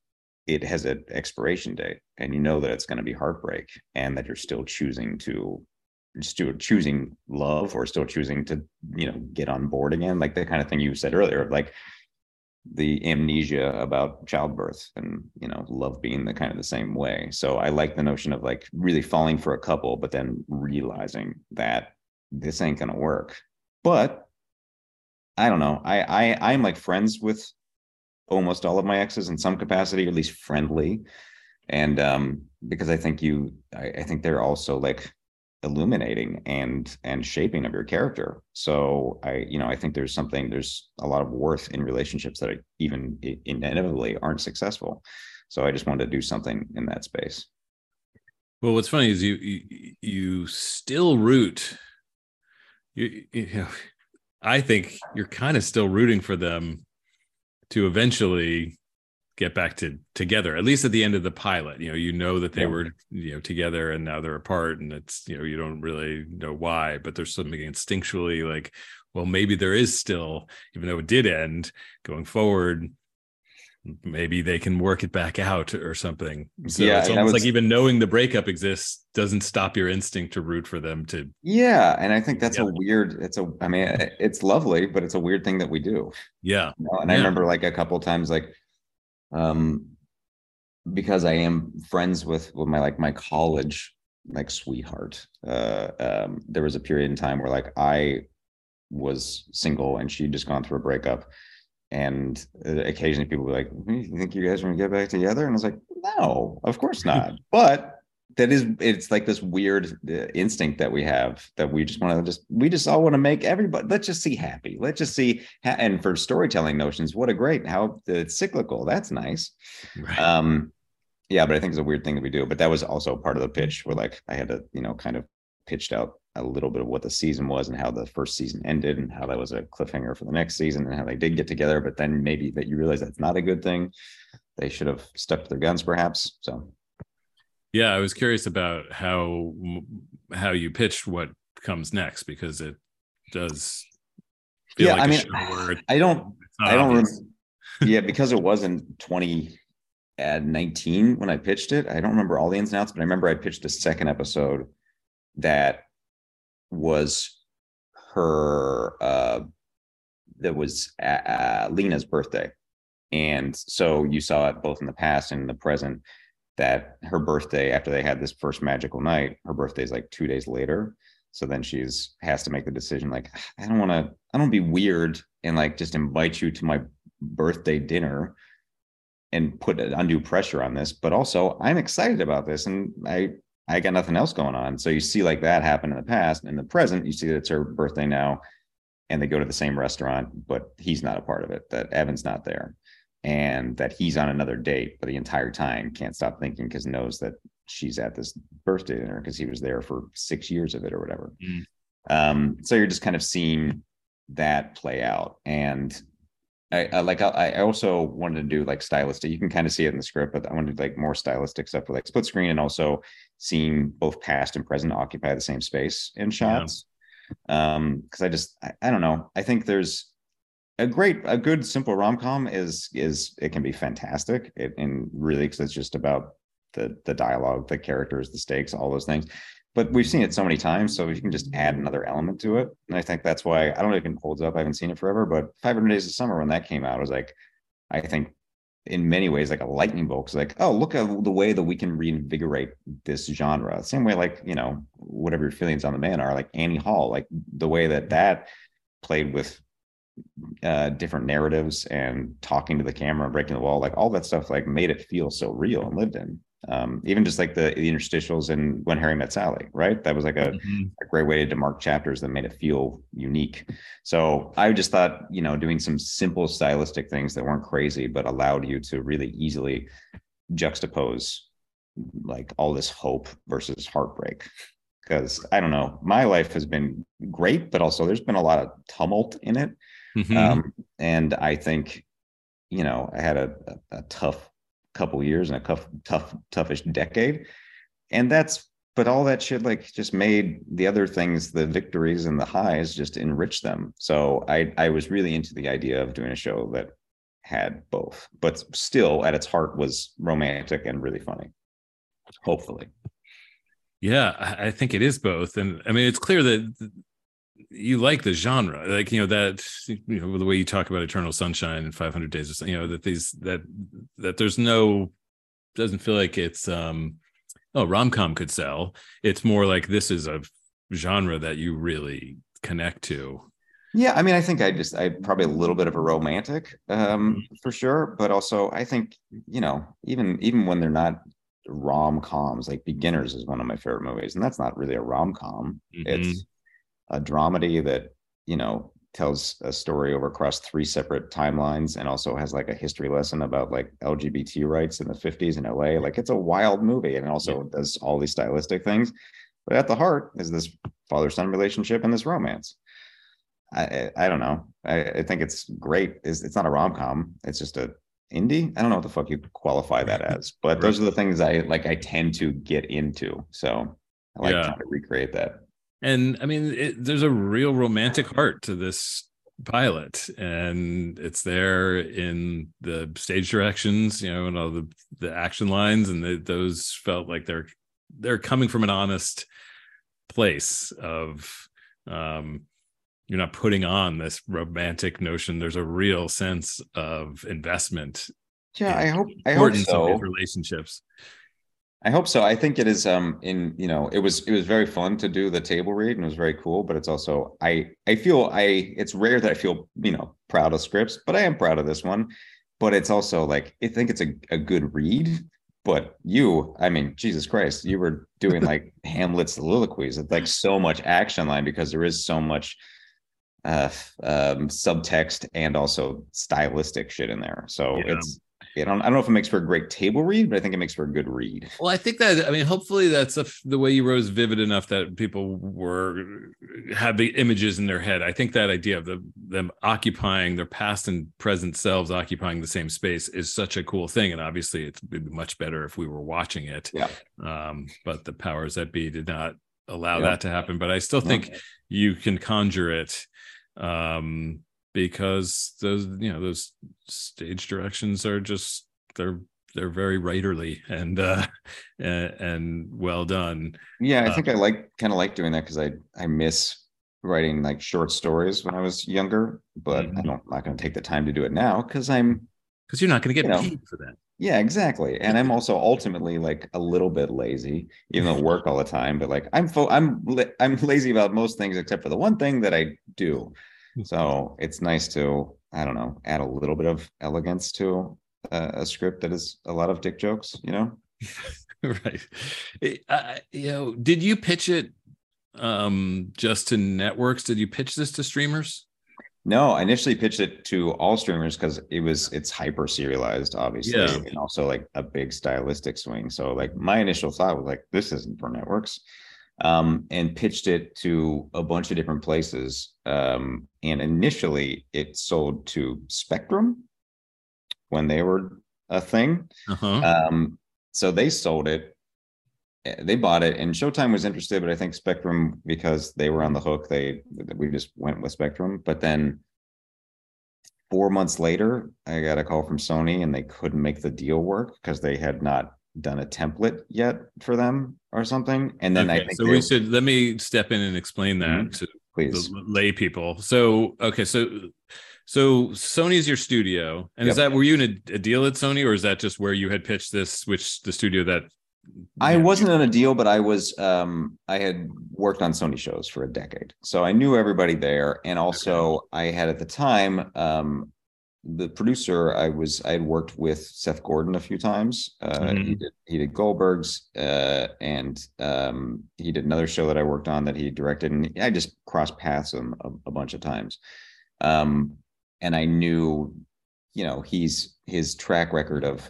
it has an expiration date, and you know that it's going to be heartbreak, and that you're still choosing to still choosing love or still choosing to you know get on board again, like the kind of thing you said earlier, like the amnesia about childbirth and you know love being the kind of the same way. So i like the notion of like really falling for a couple but then realizing that this ain't gonna work. But i don't know. I i i'm like friends with almost all of my exes in some capacity or at least friendly. And um because i think you i, I think they're also like illuminating and and shaping of your character. So i you know i think there's something there's a lot of worth in relationships that are even inevitably aren't successful. So i just wanted to do something in that space. Well, what's funny is you you, you still root. You, you know, I think you're kind of still rooting for them to eventually get back to together at least at the end of the pilot you know you know that they Yeah. were you know together and now they're apart and it's you know you don't really know why but there's something instinctually like well maybe there is still even though it did end going forward maybe they can work it back out or something so Yeah, it's almost was- like even knowing the breakup exists doesn't stop your instinct to root for them to Yeah, and I think that's a weird. It's a. I mean, it's lovely, but it's a weird thing that we do. yeah you know? And I remember like a couple times, like, um, because I am friends with with my like my college like sweetheart. Uh, um, there was a period in time where like I was single and she'd just gone through a breakup. And uh, occasionally people were like, "Hmm, "You think you guys are gonna get back together?" And I was like, "No, of course not." but that is, it's like this weird uh, instinct that we have that we just want to just, we just all want to make everybody. Let's just see happy. Let's just see. Ha- and for storytelling notions, what a great how it's cyclical. That's nice. right Um, yeah, but I think it's a weird thing that we do. But that was also part of the pitch where like I had to, you know, kind of pitched out a little bit of what the season was and how the first season ended and how that was a cliffhanger for the next season and how they did get together. But then maybe that you realize that's not a good thing. They should have stuck to their guns, perhaps. So Yeah, I was curious about how how you pitched what comes next because it does feel Yeah, like I a mean, <sighs> I don't I don't yeah, because it wasn't 20 at 19 when I pitched it. I don't remember all the ins and outs, but I remember I pitched a second episode that was her uh that was uh, Lena's birthday. And so you saw it both in the past and in the present that her birthday after they had this first magical night, her birthday is like 2 days later. So then she's has to make the decision like I don't want to I don't be weird and like just invite you to my birthday dinner and put undue pressure on this but also i'm excited about this and i i got nothing else going on. So you see like that happen in the past. In the present you see that it's her birthday now and they go to the same restaurant but he's not a part of it that evan's not there and that he's on another date but the entire time can't stop thinking because knows that she's at this birthday dinner because he was there for six years of it or whatever Mm. um so you're just kind of seeing that play out and I, I like I, I also wanted to do like stylistic. You can kind of see it in the script, but I wanted like more stylistic stuff with like split screen and also seeing both past and present occupy the same space in shots. Um, because I just I, I don't know. I think there's a great a good simple rom-com is is it can be fantastic. It and really because it's just about the the dialogue, the characters, the stakes, all those things. But we've seen it so many times, so if you can just add another element to it. And I think that's why I don't know if it holds up. I haven't seen it forever, but 500 Days of Summer when that came out, I was like, I think in many ways like a lightning bolt. like, oh, look at the way that we can reinvigorate this genre. Same way, like you know, whatever your feelings on the man are, like Annie Hall, like the way that that played with uh different narratives and talking to the camera, breaking the wall, like all that stuff, like made it feel so real and lived in. Um, even just like the, the interstitials and when Harry met Sally, right? That was like a Mhm. a great way to mark chapters that made it feel unique. So I just thought, you know, doing some simple stylistic things that weren't crazy, but allowed you to really easily juxtapose like all this hope versus heartbreak. Because I don't know, my life has been great, but also there's been a lot of tumult in it. Mhm. Um, and I think, you know, I had a, a, a tough couple years and a tough, tough, toughish decade. And that's, but all that shit like just made the other things, the victories and the highs just enrich them. So I, I was really into the idea of doing a show that had both, but still at its heart was romantic and really funny. Hopefully. Yeah, I think it is both, and I mean it's clear that th- you like the genre, like you know that you know the way you talk about Eternal Sunshine and 500 Days, or something, you know that these that that there's no doesn't feel like it's um oh rom com could sell. It's more like this is a genre that you really connect to. Yeah, I mean, I think I just I probably a little bit of a romantic, um, for sure, but also I think you know even even when they're not rom coms, like Beginners is one of my favorite movies, and that's not really a rom com. It's a dramedy that you know tells a story over across three separate timelines, and also has like a history lesson about like LGBT rights in the fifties in LA. Like it's a wild movie, and it also does all these stylistic things, but at the heart is this father son relationship and this romance. I I I don't know. I, I think it's great. It's, it's not a rom com. It's just a indie. I don't know what the fuck you qualify that <laughs> as, but those are the things I like. I tend to get into, so I like Yeah. trying to recreate that. And i mean it, there's a real romantic heart to this pilot and it's there in the stage directions you know and all the the action lines and the, those felt like they're they're coming from an honest place of um you're not putting on this romantic notion there's a real sense of investment Yeah, I hope. I hope so. relationships I hope so. I think it is um in you know it was it was very fun to do the table read and it was very cool, but it's also I I feel I it's rare that I feel you know proud of scripts, but I am proud of this one. But it's also like I think it's a, a good read. But you, I mean, Jesus Christ, you were doing <laughs> like Hamlet's soliloquies. It's like so much action line because there is so much uh um subtext and also stylistic shit in there. So Yeah. it's I don't, I don't know if it makes for a great table read, but I think it makes for a good read. Well, I think that I mean, hopefully, that's a, the way you rose vivid enough that people were have the images in their head. I think that idea of the, them occupying their past and present selves occupying the same space is such a cool thing, and obviously, it's been much better if we were watching it. Yeah. Um, but the powers that be did not allow Yeah. that to happen. But I still think you can conjure it um because those you know those stage directions are just they're they're very writerly and uh and, and well done Yeah, I Uh, think I like kind of like doing that because I I miss writing like short stories when I was younger, but I Mhm. don't I'm not going to take the time to do it now because I'm because you're not going to get You know. paid for that yeah exactly, and I'm also ultimately like a little bit lazy, even though I work all the time. But like I'm fo- I'm I'm lazy about most things except for the one thing that I do. So it's nice to I don't know add a little bit of elegance to a, a script that is a lot of dick jokes. You know. <laughs> right you know did you pitch it um just to networks did you pitch this to streamers No, I initially pitched it to all streamers because it was it's hyper serialized, obviously, Yeah. and also like a big stylistic swing. So like my initial thought was like, this isn't for networks. Um, and pitched it to a bunch of different places. Um, and initially it sold to Spectrum when they were a thing. uh-huh Um, so they sold it. They bought it, and Showtime was interested, but I think Spectrum, because they were on the hook, they we just went with Spectrum. But then four months later, I got a call from Sony, and they couldn't make the deal work because they had not done a template yet for them or something. And then I Okay, think so they- we should let me step in and explain that Mhm. to please. the lay people. So okay, so so Sony's your studio, and is that were you in a, a deal at Sony, or is that just where you had pitched this, which the studio that I wasn't in a deal, but I was um I had worked on Sony shows for a decade. So I knew everybody there. And also I had at the time um the producer I was I had worked with Seth Gordon a few times. Uh he Mhm. did he did Goldberg's uh and um he did another show that I worked on that he directed and I just crossed paths him a, a bunch of times. Um and I knew you know he's his track record of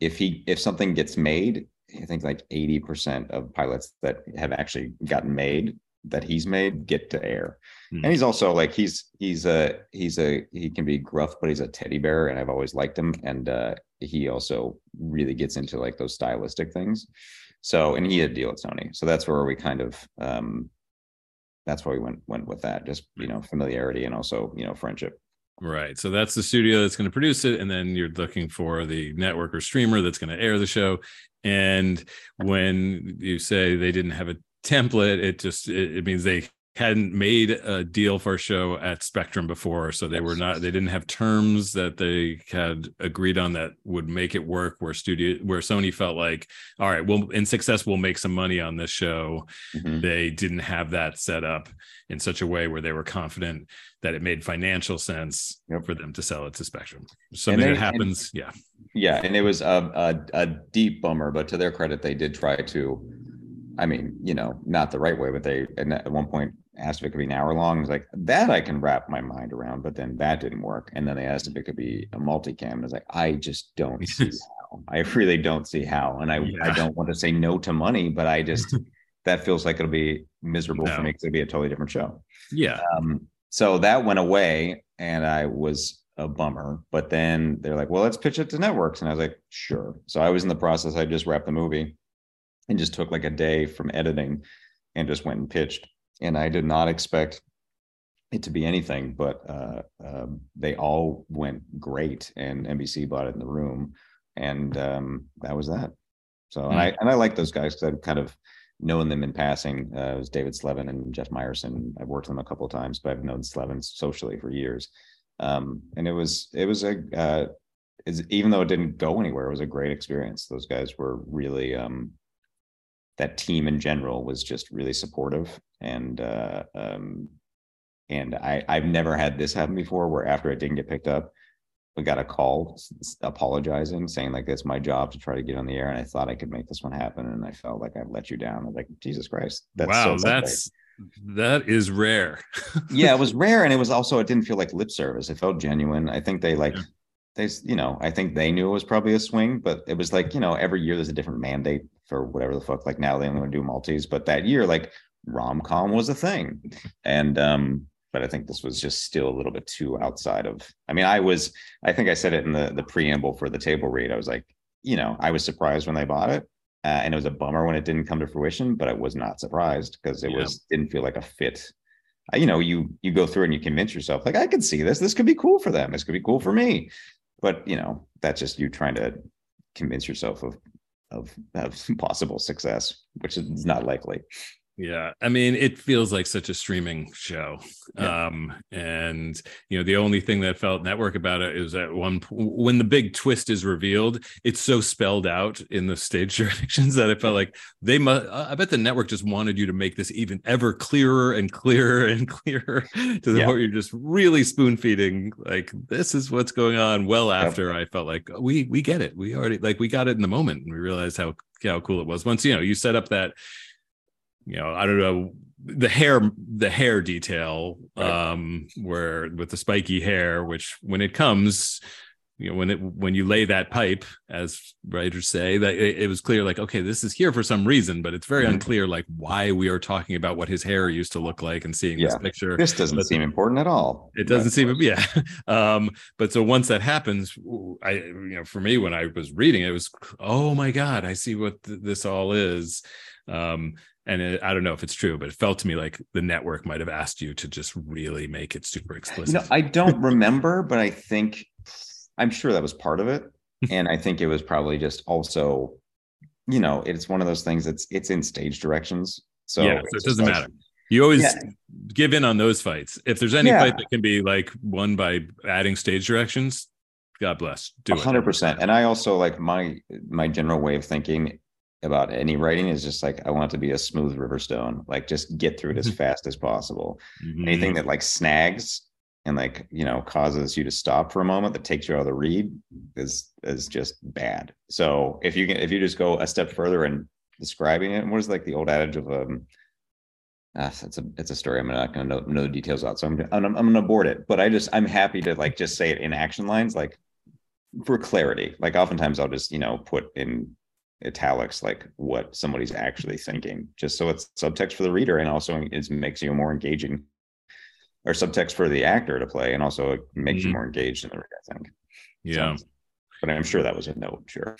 if he if something gets made I think like 80% of pilots that have actually gotten made that he's made get to air. Hmm. And he's also like he's he's a he's a he can be gruff, but he's a teddy bear, and I've always liked him. And uh he also really gets into like those stylistic things. So and he had a deal at Sony. So that's where we kind of um that's why we went went with that. Just you know, familiarity and also, you know, friendship. Right. So that's the studio that's going to produce it. And then you're looking for the network or streamer that's going to air the show. And when you say they didn't have a template, it just it, it means they hadn't made a deal for a show at Spectrum before. So they were not they didn't have terms that they had agreed on that would make it work where studio where Sony felt like, all right, well in success we'll make some money on this show Mhm. they didn't have that set up in such a way where they were confident that it made financial sense Yep. for them to sell it to Spectrum. Something they- that happens, yeah. Yeah, and it was a, a a deep bummer, but to their credit, they did try to. I mean, you know, not the right way, but they and at one point asked if it could be an hour long. It's like, that I can wrap my mind around, but then that didn't work. And then they asked if it could be a multicam. And I was like, I just don't <laughs> see how. I really don't see how. And I I don't want to say no to money, but I just <laughs> that feels like it'll be miserable for me because it'll be a totally different show. Yeah. Um, so that went away, and I was a bummer. But then they're like, well, let's pitch it to networks. And I was like, sure. So I was in the process. I just wrapped the movie and just took like a day from editing and just went and pitched. And I did not expect it to be anything, but uh, uh, they all went great. And NBC bought it in the room. And um, that was that. So, and I, and I like those guys because I've kind of known them in passing. Uh, it was David Slevin and Jeff Meyerson. I've worked with them a couple of times, but I've known Slevin socially for years um, and it was it was a uh, is even though it didn't go anywhere, it was a great experience. Those guys were really um, that team in general was just really supportive and uh, um, and I I've never had this happen before where after it didn't get picked up, we got a call apologizing, saying like it's my job to try to get on the air, and I thought I could make this one happen, and I felt like I've let you down. I was like, Jesus Christ, that's wow, so that's that is rare. <laughs> yeah, it was rare, and it was also it didn't feel like lip service. It felt genuine. I think they like yeah. they you know I think they knew it was probably a swing, but it was like you know every year there's a different mandate for whatever the fuck. Like now they only want to do Maltese, but that year like rom com was a thing, and um but I think this was just still a little bit too outside of. I mean, I was I think I said it in the the preamble for the table read. I was like, you know, I was surprised when they bought it uh, and it was a bummer when it didn't come to fruition, but I was not surprised because it yeah. was didn't feel like a fit. Uh, you know, you you go through and you convince yourself like I can see this. This could be cool for them. This could be cool for me. But you know, that's just you trying to convince yourself of of, of <laughs> possible success, which is not likely. Yeah, I mean, it feels like such a streaming show, yeah. um, and you know, the only thing that felt network about it is that one when the big twist is revealed, it's so spelled out in the stage <laughs> directions that it felt like they must. I bet the network just wanted you to make this even ever clearer and clearer <laughs> and clearer to the yeah. point you're just really spoon feeding. Like this is what's going on. Well, after I felt like we we get it, we already like we got it in the moment, and we realized how how cool it was once you know you set up that you know, I don't know the hair, the hair detail, right. um, where with the spiky hair, which when it comes, you know, when it when you lay that pipe, as writers say, that it, it was clear, like, okay, this is here for some reason, but it's very mm-hmm. unclear, like why we are talking about what his hair used to look like and seeing yeah. this picture. This doesn't but seem important at all. It doesn't seem, yeah. <laughs> um, but so once that happens, I, you know, for me when I was reading it, it was, oh my god, I see what th- this all is. Um, and it, I don't know if it's true, but it felt to me like the network might have asked you to just really make it super explicit. No, I don't remember, but I think I'm sure that was part of it, <laughs> and I think it was probably just also, you know, it's one of those things that's it's in stage directions, so yeah, so it doesn't like, matter. You always yeah. give in on those fights. If there's any yeah. fight that can be like won by adding stage directions, God bless. Do 100%. And I also like my my general way of thinking about any writing is just like I want to be a smooth river stone, like just get through it as mm-hmm. fast as possible. Mm-hmm. Anything that like snags and like you know causes you to stop for a moment that takes you out of the read is is just bad. So if you can if you just go a step further and describing it, and what is like the old adage of um uh, it's a it's a story. I'm not going to know, know the details out, so I'm I'm, I'm going to abort it. But I just I'm happy to like just say it in action lines, like for clarity. Like oftentimes I'll just you know put in italics like what somebody's actually thinking just so it's subtext for the reader and also it makes you more engaging or subtext for the actor to play and also it makes mm-hmm. you more engaged in the reader i think yeah so, but i'm sure that was a note sure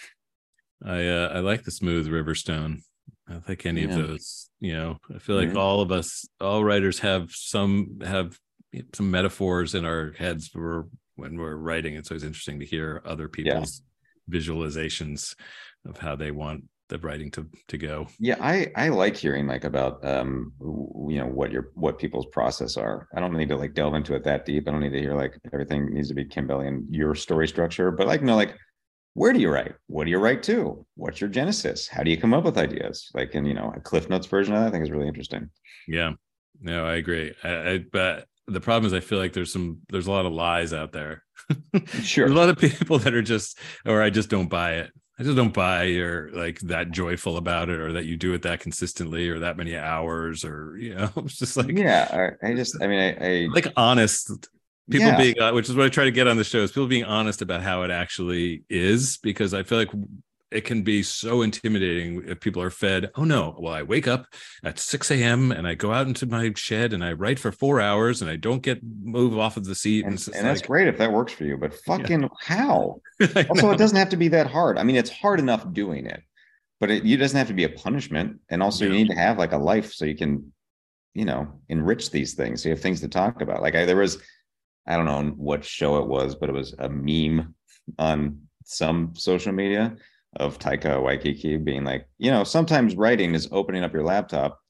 i uh, i like the smooth riverstone i think any yeah. of those you know i feel like mm-hmm. all of us all writers have some have some metaphors in our heads for when we're writing it's always interesting to hear other people's yeah. Visualizations of how they want the writing to to go. Yeah i i like hearing like about um you know what your what people's process are. I don't need to like delve into it that deep. I don't need to hear like everything needs to be Campbellian your story structure but like no like where do you write? What do you write to? What's your genesis? How do you come up with ideas? Like in you know a cliff notes version of that i think is really interesting. Yeah. No i agree. I, I but the problem is i feel like there's some there's a lot of lies out there <laughs> sure a lot of people that are just or i just don't buy it I just don't buy you're like that joyful about it or that you do it that consistently or that many hours or you know <laughs> it's just like yeah I just I mean I, I <laughs> like honest people yeah. being uh, which is what I try to get on the show is people being honest about how it actually is because I feel like it can be so intimidating if people are fed. Oh no! Well, I wake up at six a.m. and I go out into my shed and I write for four hours and I don't get move off of the seat. And, just and that's like- great if that works for you, but fucking how? <laughs> I Also, it doesn't have to be that hard. I mean, it's hard enough doing it, but it, it doesn't have to be a punishment. And also, you need to have like a life so you can, you know, enrich these things. So you have things to talk about. Like I, there was, I don't know what show it was, but it was a meme on some social media of Taika Waititi being like, you know, sometimes writing is opening up your laptop,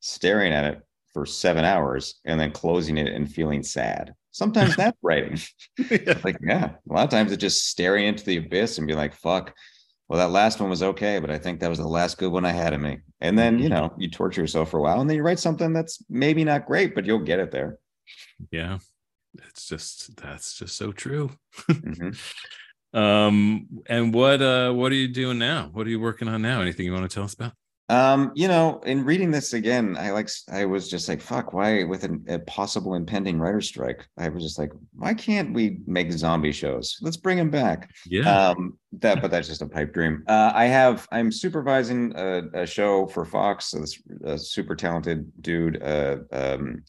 staring at it for seven hours, and then closing it and feeling sad. Sometimes <laughs> that's writing. <laughs> like, yeah, a lot of times it's just staring into the abyss and be like, fuck. Well, that last one was okay, but I think that was the last good one I had in me. And then, you know, you torture yourself for a while and then you write something that's maybe not great, but you'll get it there. yeah, it's just that's just so true. <laughs> Mhm. Um, and what uh what are you doing now? What are you working on now? Anything you want to tell us about? Um, you know, in reading this again, I like I was just like, fuck, why with an, a possible impending writer strike? I was just like, why can't we make zombie shows? Let's bring them back. Yeah. Um, that, but that's just a pipe dream. Uh, I have, I'm supervising a, a show for Fox. So this a super talented dude, uh, um,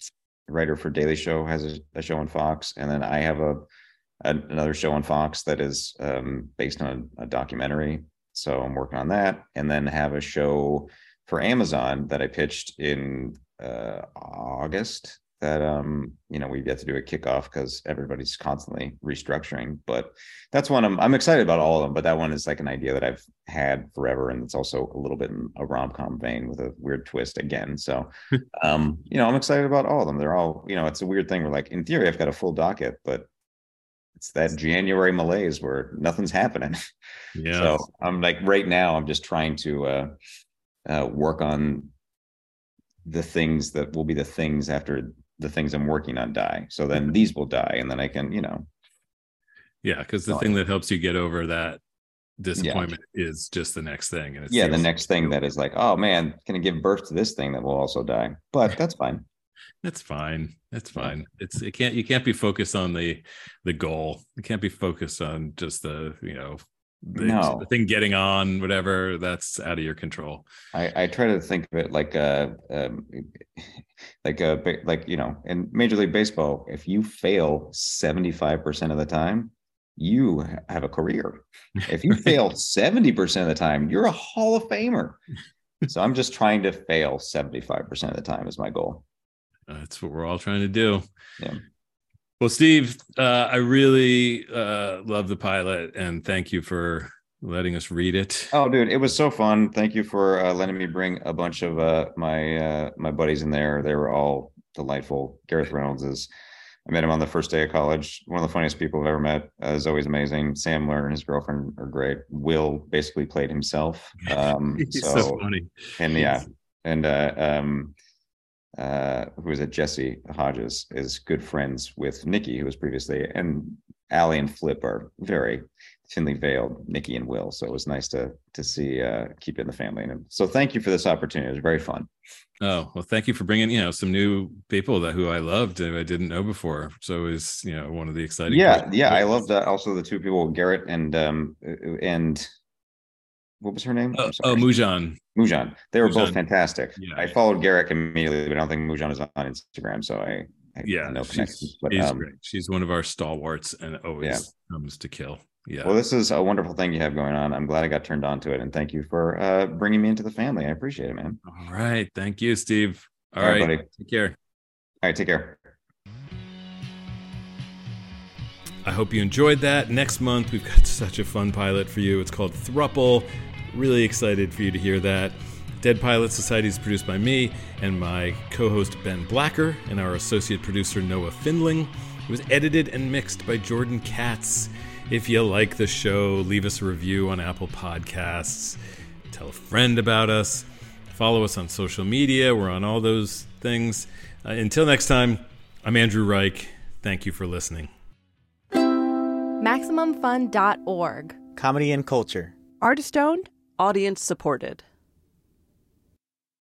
writer for Daily Show has a, a show on Fox, and then I have a, a another show on Fox that is um, based on a, a documentary. So I'm working on that, and then have a show for Amazon that I pitched in uh, August. That um, you know, we've yet to do a kickoff because everybody's constantly restructuring. But that's one I'm I'm excited about all of them. But that one is like an idea that I've had forever, and it's also a little bit in a rom com vein with a weird twist again. So, <laughs> um, you know, I'm excited about all of them. They're all, you know, it's a weird thing. We're like in theory, I've got a full docket, but it's that January malaise where nothing's happening. yeah. <laughs> So I'm like right now, I'm just trying to uh, uh, work on the things that will be the things after the things I'm working on die. So then these will die, and then I can, you know, Yeah, because the thing that helps you get over that disappointment is just the next thing. And yeah, the next thing that is like, oh man, can I give birth to this thing that will also die? But that's fine. That's fine. That's fine. It's it can't you can't be focused on the the goal. You can't be focused on just the you know the, No. the thing getting on whatever that's out of your control. I, I try to think of it like a, um, <laughs> like a ba- like you know in Major League Baseball, if you fail seventy five percent of the time, you have a career. If you <laughs> fail seventy percent of the time, you're a Hall of Famer. So I'm just trying to fail seventy five percent of the time is my goal. That's what we're all trying to do. Yeah. Well, Steve, uh, I really uh, love the pilot, and thank you for letting us read it. Oh, dude, it was so fun. Thank you for uh, letting me bring a bunch of uh, my uh, my buddies in there. They were all delightful. Gareth Reynolds is. I met him on the first day of college. One of the funniest people I've ever met. Uh, is always amazing. Sam Lerner and his girlfriend are great. Will basically played himself. Um, <laughs> He's so, so, funny. and yeah, and uh, um, uh, who is it? Jessy Hodges is good friends with Nikki, who was previously, and Allie and Flip are very thinly veiled. Nikki and Will, so it was nice to to see uh, keep it in the family. And so, thank you for this opportunity. It was very fun. Oh well, thank you for bringing you know some new people that who I loved and I didn't know before. So it was you know one of the exciting. Yeah, yeah, I loved uh, also the two people, Gareth and um and what was her name? Oh, I'm oh. Mujan. Mujan. They were both fantastic. Yeah. I followed Gareth immediately, but I don't think Mujan is on Instagram, so I, I Yeah, no she's. But she's um, great. She's one of our stalwarts and always comes to kill. Yeah. Well, this is a wonderful thing you have going on. I'm glad I got turned on to it, and thank you for uh, bringing me into the family. I appreciate it, man. All right. Thank you, Steve. All right, right. buddy. Take care. All right, take care. I hope you enjoyed that. Next month, we've got <laughs> such a fun pilot for you. It's called Thruple. Really excited for you to hear that. Dead Pilots Society is produced by me and my co host Ben Blacker and our associate producer Noah Findling. It was edited and mixed by Jordan Katz. If you like the show, leave us a review on Apple Podcasts. Tell a friend about us. Follow us on social media. We're on all those things. Uh, until next time, I'm Andrew Reich. Thank you for listening. MaximumFun.org. Comedy and culture. Artist owned, audience supported.